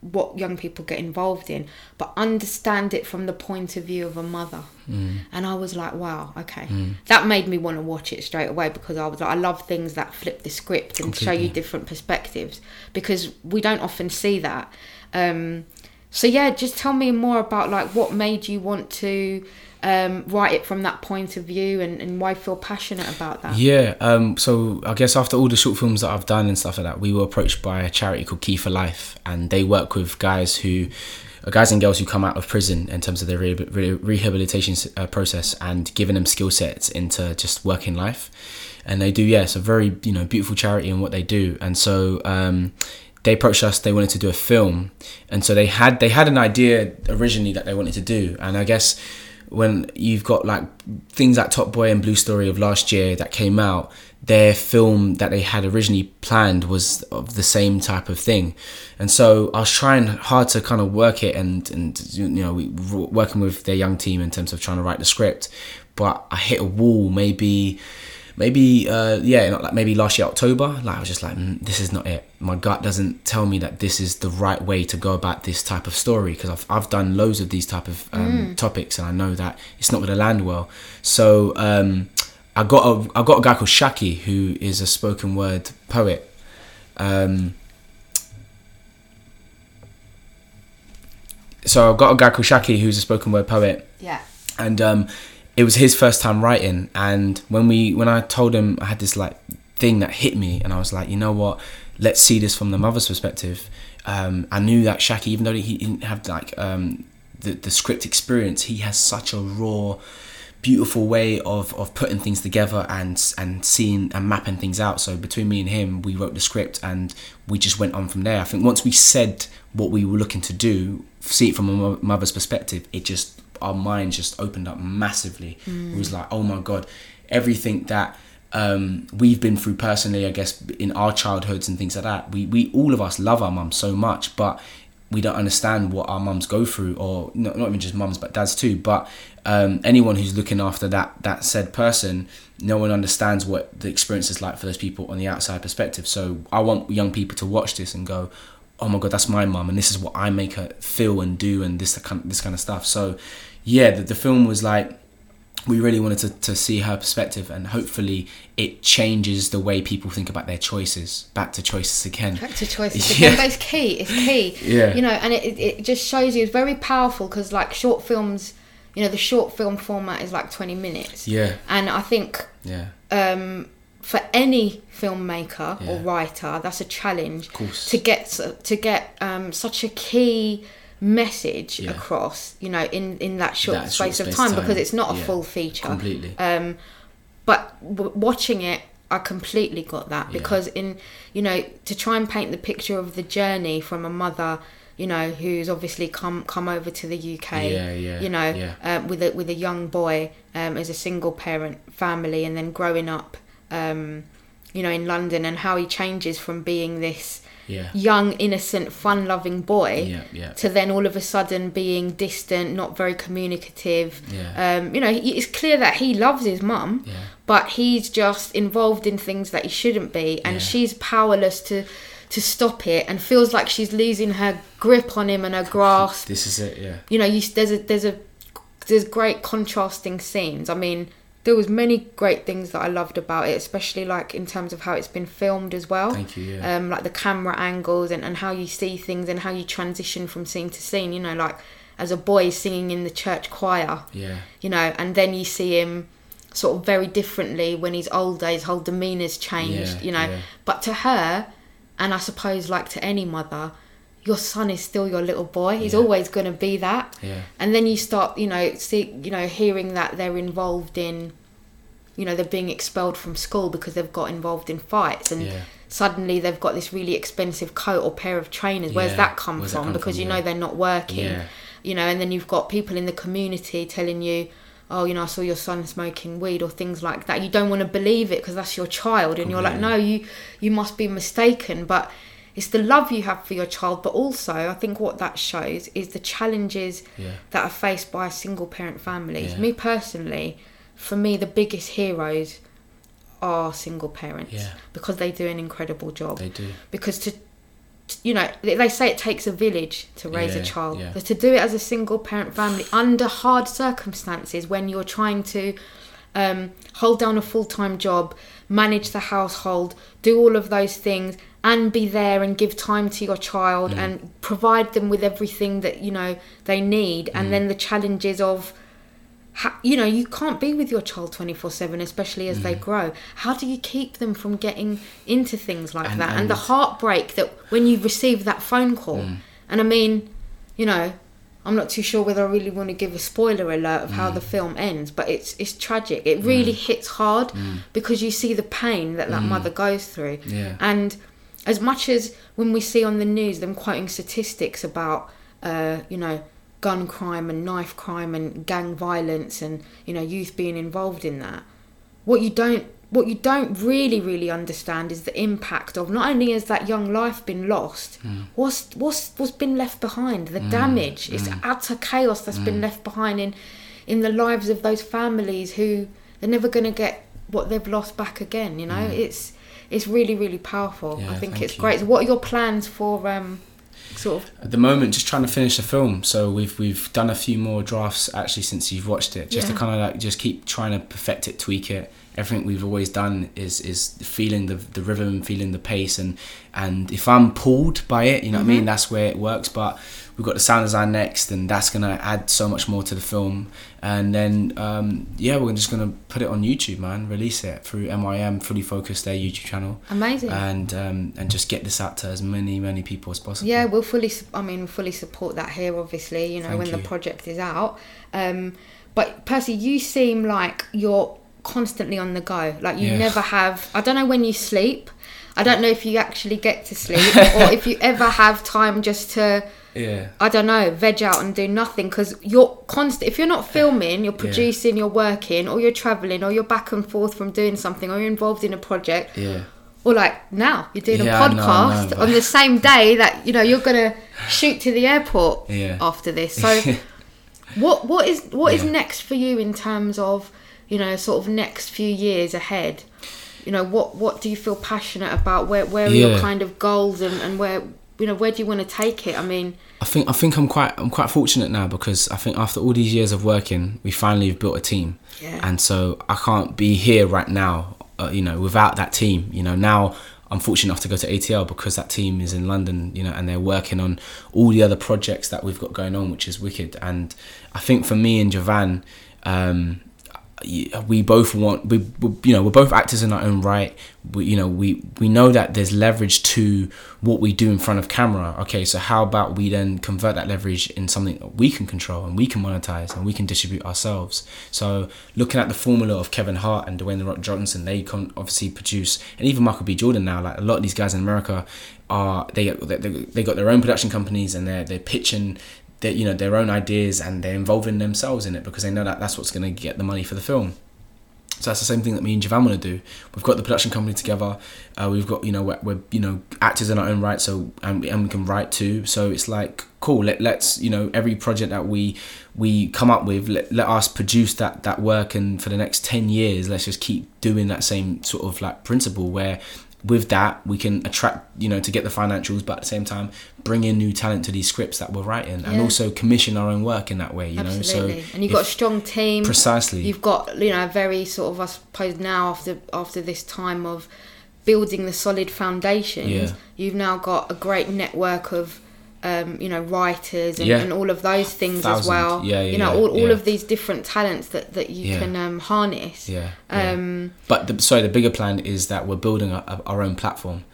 what young people get involved in, but understand it from the point of view of a mother. Mm. And I was like, wow, okay. That made me want to watch it straight away because I was like, I love things that flip the script and show you different perspectives because we don't often see that. Um, so yeah, just tell me more about like what made you want to um, write it from that point of view and, and why feel passionate about that. Yeah, um, so I guess after all the short films that I've done and stuff like that, we were approached by a charity called Key for Life, and they work with guys who, uh, guys and girls who come out of prison in terms of their re- re- rehabilitation uh, process and giving them skill sets into just working life. And they do, yeah, it's a very you know beautiful charity in what they do, and so. Um, they approached us they wanted to do a film and so they had they had an idea originally that they wanted to do and i guess when you've got like things like Top Boy and Blue Story of last year that came out, their film that they had originally planned was of the same type of thing, and so I was trying hard to kind of work it and and you know we working with their young team in terms of trying to write the script, but I hit a wall maybe. Maybe uh, yeah, not like maybe last year October. Like I was just like, mm, this is not it. My gut doesn't tell me that this is the right way to go about this type of story because I've I've done loads of these type of um, topics and I know that it's not going to land well. So um, I got a I got a guy called Shaki who is a spoken word poet. Um, so I've got a guy called Shaki who's a spoken word poet Yeah. and um, it was his first time writing. And when we when I told him I had this like thing that hit me, and I was like, you know what, let's see this from the mother's perspective. Um, I knew that Shaki, even though he didn't have like um, the the script experience, he has such a raw. Beautiful way of, of putting things together and and seeing and mapping things out. So between me and him, we wrote the script and we just went on from there. I think once we said what we were looking to do, see it from a mother's perspective, it just our minds just opened up massively. It was like, oh my god, everything that um, we've been through personally, I guess, in our childhoods and things like that. We we all of us love our mums so much, but we don't understand what our mums go through, or not, not even just mums, but dads too. But um, anyone who's looking after that that said person, no one understands what the experience is like for those people on the outside perspective. So I want young people to watch this and go, oh my god, that's my mum, and this is what I make her feel and do, and this kind this kind of stuff. So yeah, the, the film was like we really wanted to, to see her perspective and hopefully it changes the way people think about their choices back to choices again Back to choices Yeah. again, but it's key. It's key. Yeah. You know, and it, it, just shows you it's very powerful because like short films, you know, the short film format is like twenty minutes. yeah And I think yeah um, for any filmmaker or writer, that's a challenge of course. to get to get um, such a key message Yeah. across. You know, in in that short That short space of space time, time, because it's not a yeah. full feature. completely Um, but w- watching it, I completely got that Yeah. because in you know to try and paint the picture of the journey from a mother, you know, who's obviously come come over to the UK, Yeah, yeah, you know, yeah. um, with a with a young boy um, as a single parent family, and then growing up, um, you know, in London, and how he changes from being this yeah young, innocent, fun-loving boy yeah yeah to then all of a sudden being distant, not very communicative. yeah Um, you know, it's clear that he loves his mum, yeah but he's just involved in things that he shouldn't be, and Yeah. she's powerless to to stop it, and feels like she's losing her grip on him and her grasp. this is it yeah You know, you, there's a there's a there's great contrasting scenes. I mean, there was many great things that I loved about it, especially like in terms of how it's been filmed as well. Thank you. Yeah. Um, like the camera angles and, and how you see things and how you transition from scene to scene. You know, like as a boy singing in the church choir. yeah. You know, and then you see him sort of very differently when he's older. His whole demeanor's changed. Yeah, you know, yeah. but to her, and I suppose like to any mother, your son is still your little boy. He's Yeah. always going to be that Yeah. and then you start you know see you know hearing that they're involved in you know they're being expelled from school because they've got involved in fights and Yeah. suddenly they've got this really expensive coat or pair of trainers where's Yeah. that come Where's that from come because from? you know they're not working Yeah. you know and then you've got people in the community telling you oh you know i saw your son smoking weed or things like that you don't want to believe it because that's your child and you're like no you you must be mistaken but it's the love you have for your child but also i think what that shows is the challenges Yeah. that are faced by single parent families Yeah. me personally for me the biggest heroes are single parents Yeah. because they do an incredible job They do. because to you know they say it takes a village to raise a child but to do it as a single parent family under hard circumstances when you're trying to um, hold down a full-time job manage the household do all of those things and be there and give time to your child Mm. and provide them with everything that you know they need Mm. and then the challenges of ha- you know you can't be with your child 24/7 especially as Mm. they grow how do you keep them from getting into things like And- that and, the heartbreak that when you receive that phone call Mm. and i mean you know i'm not too sure whether i really want to give a spoiler alert of how the film ends but it's it's tragic it really hits hard because you see the pain that that mother goes through Yeah. and as much as when we see on the news them quoting statistics about, uh, you know, gun crime and knife crime and gang violence and you know youth being involved in that, what you don't what you don't really really understand is the impact of not only has that young life been lost, hmm. what's what's what's been left behind, the hmm. damage, it's hmm. utter chaos that's been left behind in in the lives of those families who they're never going to get what they've lost back again. You know, it's it's really really powerful. Yeah, I think it's you. great. So what are your plans for um sort of At the moment, just trying to finish the film. So we've we've done a few more drafts actually since you've watched it, just Yeah. to kind of like just keep trying to perfect it, tweak it. Everything we've always done is is feeling the the rhythm, feeling the pace, and and if I'm pulled by it, you know what I Mm-hmm. mean. That's where it works. But we've got the sound design next, and that's gonna add so much more to the film. And then um, yeah, we're just gonna put it on YouTube, man. Release it through MIM, fully focused their YouTube channel, amazing? and um, and just get this out to as many many people as possible. Yeah, we'll fully. I mean, fully support that here. Obviously, you know, Thank when the project is out. Um, but Percy, you seem like you're constantly on the go. Like you Yeah. never have. I don't know when you sleep. I don't know if you actually get to sleep or if you ever have time just to. Yeah. I don't know, veg out and do nothing because you're constant. If you're not filming, you're producing, you're working, or you're traveling, or you're back and forth from doing something, or you're involved in a project, Yeah. or like now you're doing Yeah, a I know, I podcast know, but- on the same day that you know you're gonna shoot to the airport Yeah. after this. So, what what is what is Yeah. next for you in terms of you know sort of next few years ahead? You know what what do you feel passionate about? Where where are your kind of goals and and where you know where do you want to take it? I mean, I think I think I'm quite I'm quite fortunate now because I think after all these years of working, we finally have built a team, Yeah. and so I can't be here right now, uh, you know, without that team. You know, now I'm fortunate enough to go to ATL because that team is in London, you know, and they're working on all the other projects that we've got going on, which is wicked. And I think for me and Javan, um, we both want we, we you know we're both actors in our own right. We you know we we know that there's leverage to what we do in front of camera. Okay so how about we then convert that leverage in something that we can control and we can monetize and we can distribute ourselves? So looking at the formula of Kevin Hart and Dwayne The Rock Johnson they can obviously produce and even Michael B. Jordan now like a lot of these guys in America are they they, they got their own production companies and they're they're pitching you know their own ideas and they're involving themselves in it because they know that that's what's going to get the money for the film. So that's the same thing that me and Javan want to do. We've got the production company together. Uh, we've got you know we're, we're you know actors in our own right. So and, we- and we can write too. So it's like cool. Let let's you know every project that we we come up with let, let us produce that that work and for the next 10 years let's just keep doing that same sort of like principle where with that we can attract you know to get the financials but at the same time bring in new talent to these scripts that we're writing and also commission our own work in that way you Absolutely. know so and you've got a strong team. precisely You've got you know a very sort of I suppose now after after this time of building the solid foundations, Yeah. you've now got a great network of um, you know writers and, Yeah. and all of those things as well. Yeah, yeah, you know all, all of these different talents that that you can um, harness. yeah, yeah. Um, But the, sorry, the bigger plan is that we're building a, a, our own platform.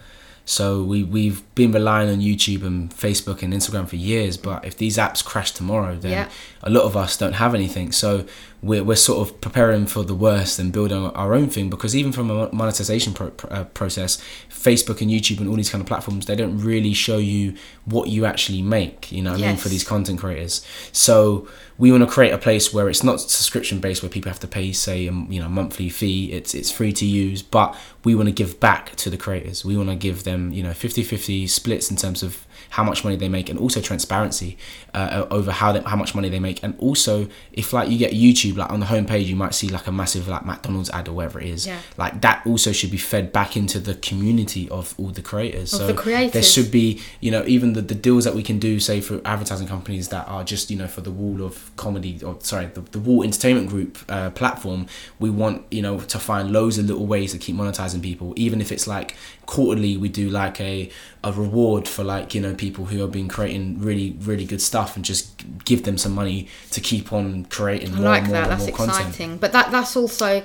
So we we've been relying on YouTube and Facebook and Instagram for years. But if these apps crash tomorrow, then a lot of us don't have anything. So we're we're sort of preparing for the worst and building our own thing. Because even from a monetization pro, uh, process, Facebook and YouTube and all these kind of platforms, they don't really show you what you actually make. You know what I mean for these content creators. So we want to create a place where it's not subscription based, where people have to pay, say, a you know monthly fee. It's it's free to use, but we want to give back to the creators. We want to give them you know 50-50 splits in terms of how much money they make, and also transparency uh, over how they, how much money they make. And also, if like you get YouTube, like on the homepage, you might see like a massive like McDonald's ad or whatever it is. Yeah. Like that also should be fed back into the community of all the creators. Of so the there should be you know even the, the deals that we can do say for advertising companies that are just you know for the wall of comedy or sorry the, the wall entertainment group uh, platform we want you know to find loads of little ways to keep monetizing people even if it's like quarterly we do like a a reward for like you know people who have been creating really really good stuff and just give them some money to keep on creating I more like and more that. and That's more content exciting. But that that's also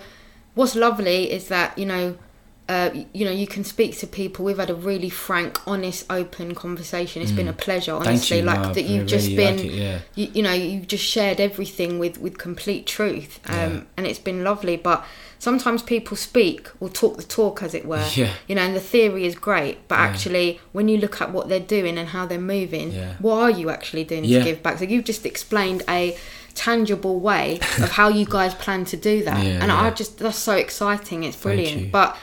what's lovely is that you know. Uh, you know, you can speak to people. We've had a really frank, honest, open conversation. It's been a pleasure, Mm. Honestly. you, like no, that, you've just really been, like it, yeah. you, you know, you've just shared everything with with complete truth, um, Yeah. and it's been lovely. But sometimes people speak or talk the talk, as it were. Yeah. You know, and the theory is great, but Yeah. actually, when you look at what they're doing and how they're moving, what are you actually doing to give back? So you've just explained a tangible way of how you guys plan to do that, and I just that's so exciting. It's brilliant. But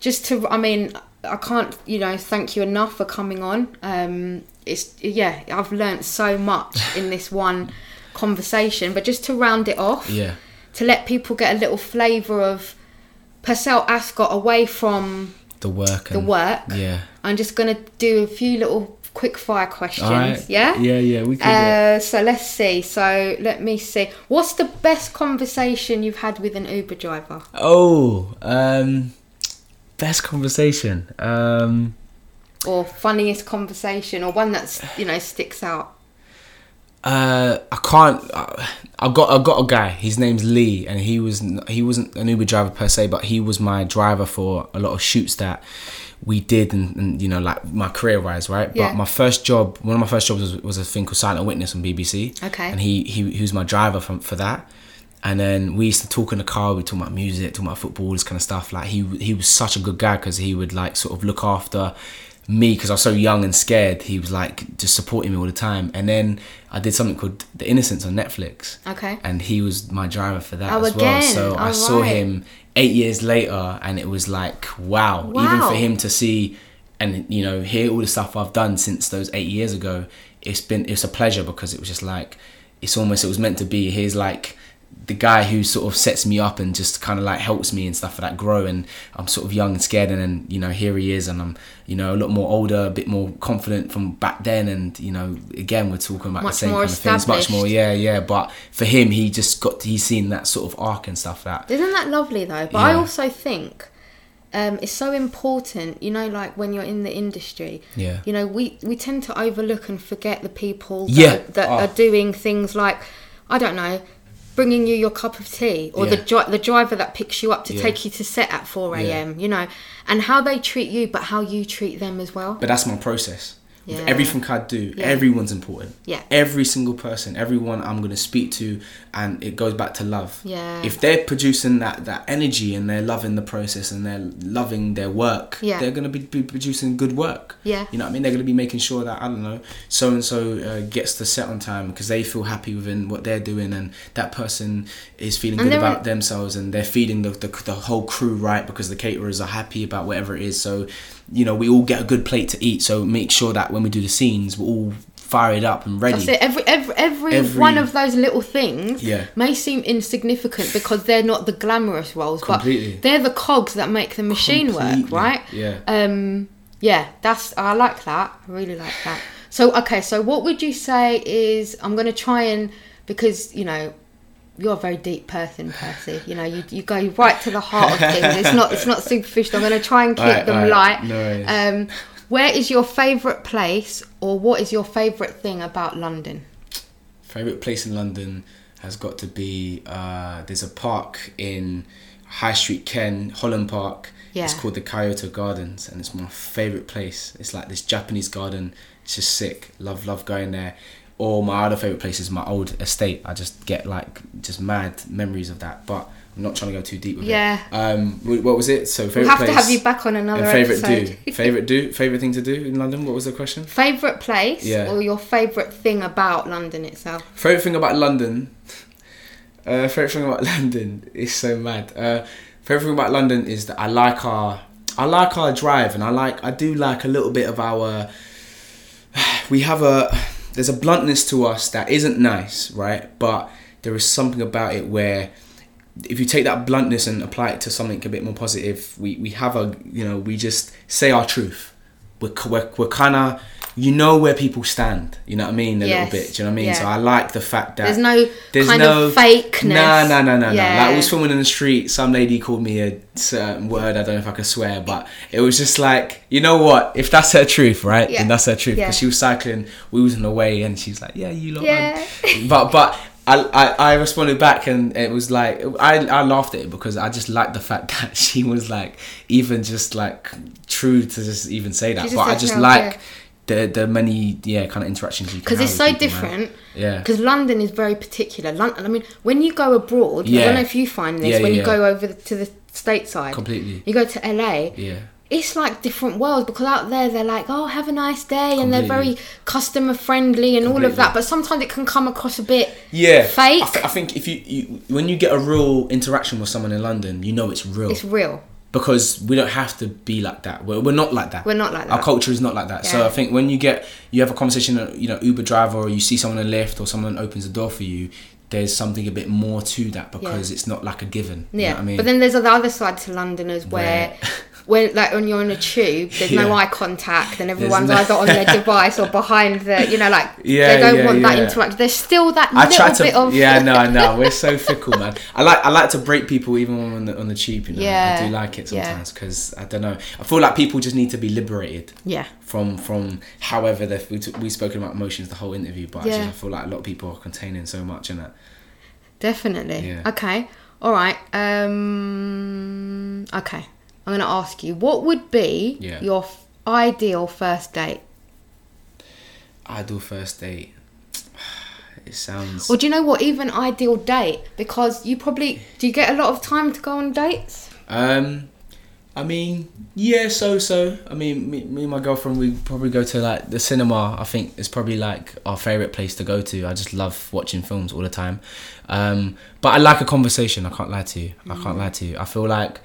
just to, I mean, I can't, you know, thank you enough for coming on. Um, it's yeah, I've learnt so much in this one conversation. But just to round it off, yeah to let people get a little flavour of Percelle Ascott away from the work the work. yeah I'm just gonna do a few little quick fire questions. right Yeah. yeah yeah we can. Uh, so let's see. So let me see. What's the best conversation you've had with an Uber driver? Oh, um, best conversation. Um, or funniest conversation or one that's you know sticks out uh, I can't. Uh, I got I got a guy. His name's Lee, and he was he wasn't an Uber driver per se, but he was my driver for a lot of shoots that we did, and, and you know, like my career wise, right? Yeah. But my first job, one of my first jobs was, was a thing called Silent Witness on BBC. Okay. And he he he was my driver from for that. And then we used to talk in the car. We talk about music, talk about football, this kind of stuff. Like he he was such a good guy because he would like sort of look after me because I was so young and scared. He was like just supporting me all the time. And then I did something called The Innocents on Netflix. Okay. And he was my driver for that Oh, as well. again. So I Oh, saw him eight years later, and it was like wow. wow. Even for him to see and you know hear all the stuff I've done since those eight years ago, it's been it's a pleasure because it was just like it's almost it was meant to be. He's like the guy who sort of sets me up and just kind of like helps me and stuff for that grow and I'm sort of young and scared and then you know here he is and I'm you know a lot more older a bit more confident from back then and you know again we're talking about Much the same kind of things much more yeah yeah but for him he just got he's seen that sort of arc and stuff that Isn't that lovely though? But I also think um, it's so important, you know, like when you're in the industry. Yeah. You know, we, we tend to overlook and forget the people that, Yeah. are, that Oh. are doing things like, I don't know, bringing you your cup of tea or the dri- the driver that picks you up to Yeah. take you to set at 4 Yeah. a.m., you know, and how they treat you, but how you treat them as well. but that's my process With Yeah. everything I do Yeah. everyone's important Yeah. every single person everyone I'm going to speak to and it goes back to love Yeah. if they're producing that that energy and they're loving the process and they're loving their work Yeah. they're going to be, be producing good work Yeah. you know what I mean they're going to be making sure that I don't know so and so gets the set on time because they feel happy within what they're doing and that person is feeling And good about themselves and they're feeding the, the, the whole crew right because the caterers are happy about whatever it is so you know we all get a good plate to eat so make sure that when we do the scenes we're all fired up and ready. That's it. Every every every, Every- one of those little things Yeah. may seem insignificant because they're not the glamorous roles, Completely. but they're the cogs that make the machine work, right? Yeah. Um. Yeah. That's I like that. I really like that. So okay. So what would you say is I'm gonna try and because you know. You're a very deep person, Percy. You know, you, you go right to the heart of things. It's not it's not superficial. I'm going to try and keep Alright, them alright. light. No. Um, where is your favourite place, or what is your favourite thing about London? Favorite place in London has got to be uh, there's a park in High Street, Ken, Holland Park. Yeah. It's called the Kyoto Gardens, and it's my favorite place. It's like this Japanese garden. It's just sick. Love, love going there. Or my other favorite place is my old estate. I just get like just mad memories of that. But I'm not trying to go too deep with Yeah. it. Yeah. Um, what was it? So favorite We'll have to have you back on another favorite episode. do. favorite do. Favorite thing to do in London. What was the question? Favourite place, Yeah. or your favourite thing about London itself? Favorite thing about London. Uh, favorite thing about London is so mad. Uh, favorite thing about London is that I like our, I like our drive, and I like, I do like a little bit of our. We have a, there's a bluntness to us that isn't nice, right? But there is something about it where, if you take that bluntness and apply it to something a bit more positive, we we have a, you know, we just say our truth. We're we're, we're kind of. You know where people stand, you know what I mean, a Yes, little bit. Do you know what I mean? yeah. So I like the fact that There's no there's kind no of fakeness. Nah, nah, nah, nah, Yeah. nah. Like I was filming in the street. Some lady called me a certain word. I don't know if I can swear, but it was just like, you know what? If that's her truth, right? Yeah. Then that's her truth. Yeah. Because she was cycling, we was in the way, and she's like, yeah, you lot. Yeah. But but. I, I, I responded back and it was like I, I laughed at it because I just liked the fact that she was like even just like true to just even say that but I just like the the many yeah kind of interactions you can because it's so different. yeah Because London is very particular. London, I mean, when you go abroad, yeah. I don't know if you find this Yeah, when yeah, you go over to the stateside. completely You go to LA, yeah it's like different worlds because out there they're like, oh, have a nice day, and they're very customer friendly and all of that. But sometimes it can come across a bit Yeah, fake. I, th- I think if you, you when you get a real interaction with someone in London, you know it's real it's real. Because we don't have to be like that. We're, we're not like that. We're not like that. Our culture is not like that. So I think when you get you have a conversation, you know, Uber driver, or you see someone in lift, or someone opens the door for you. There's something a bit more to that because it's not like a given. You Yeah, know what I mean? but then there's the other side to Londoners where, Where- when like when you're on a tube, there's no eye contact, and everyone's no- either on their device or behind the, you know, like Yeah, they don't yeah, want that yeah. interaction. There's still that I little try to, bit of yeah, no, no, we're so fickle, man. I like, I like to break people even when on the on the tube. You know, Yeah, I do like it sometimes because I don't know. I feel like people just need to be liberated. yeah, from from however they we t- we spoken about emotions the whole interview, but I, just, I feel like a lot of people are containing so much in that. definitely. Yeah. Okay, all right. Um, okay, I'm gonna ask you, what would be Yeah. your f- ideal first date? Ideal first date. It sounds. Or do you know what? Even ideal date, because you probably do. You get a lot of time to go on dates. Um, I mean, yeah, so so. I mean, me, me and my girlfriend, we probably go to like the cinema. I think it's probably like our favorite place to go to. I just love watching films all the time. Um, but I like a conversation. I can't lie to you. I can't lie to you. I feel like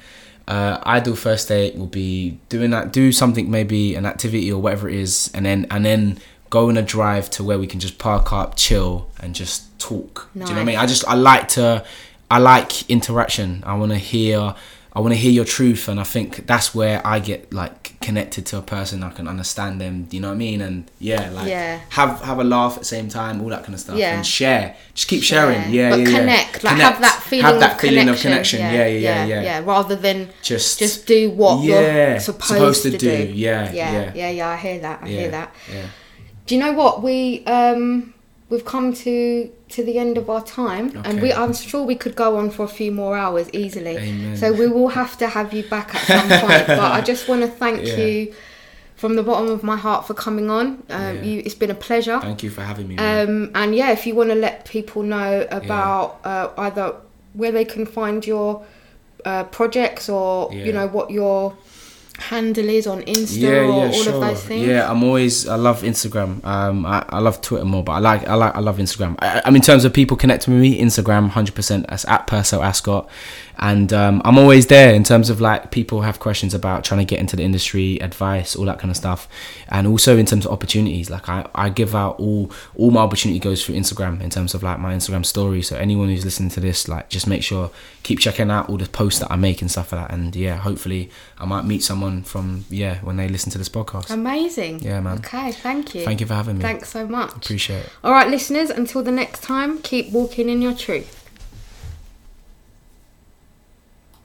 uh, ideal first date will be doing that. Do something, maybe an activity or whatever it is, and then and then go on a drive to where we can just park up, chill, and just talk. Do you know what I mean? I just I like to I like interaction. I want to hear I want to hear your truth, and I think that's where I get like connected to a person. I can understand them. Do you know what I mean? And yeah, like Yeah. have have a laugh at the same time, all that kind of stuff, Yeah. and share. Just keep Share. sharing. Yeah, but yeah, yeah. connect, like Connect. have that feeling, Have that of, feeling connection. of connection. Yeah, yeah, yeah, yeah. Rather than Just just do what Yeah, you're supposed, to, do. Yeah, yeah, yeah. yeah, yeah. I hear that. I yeah, hear that. Yeah. Do you know what we um we've come to to the end of our time, and we I'm sure we could go on for a few more hours easily. Amen. So we will have to have you back at some point. but I just want to thank Yeah. you from the bottom of my heart for coming on. Um, Yeah. you, it's been a pleasure. Thank you for having me. Um, and yeah, if you want to let people know about uh, either where they can find your uh, projects or you know what your handle is on Insta yeah, or yeah, all sure. of those things. Yeah, I'm always. I love Instagram. Um, I, I love Twitter more, but I like. I like. I love Instagram. I, I mean, in terms of people connecting with me, Instagram, hundred percent. That's at Percelle Ascott, and um, I'm always there in terms of like people have questions about trying to get into the industry, advice, all that kind of stuff, and also in terms of opportunities. Like I, I give out all all my opportunity goes through Instagram in terms of like my Instagram story. So anyone who's listening to this, like just make sure keep checking out all the posts that I make and stuff like that. And yeah, hopefully I might meet someone from yeah when they listen to this podcast. Amazing. Yeah, man. Okay, thank you. Thank you for having me. Thanks so much. Appreciate it. All right, listeners, until the next time, keep walking in your truth.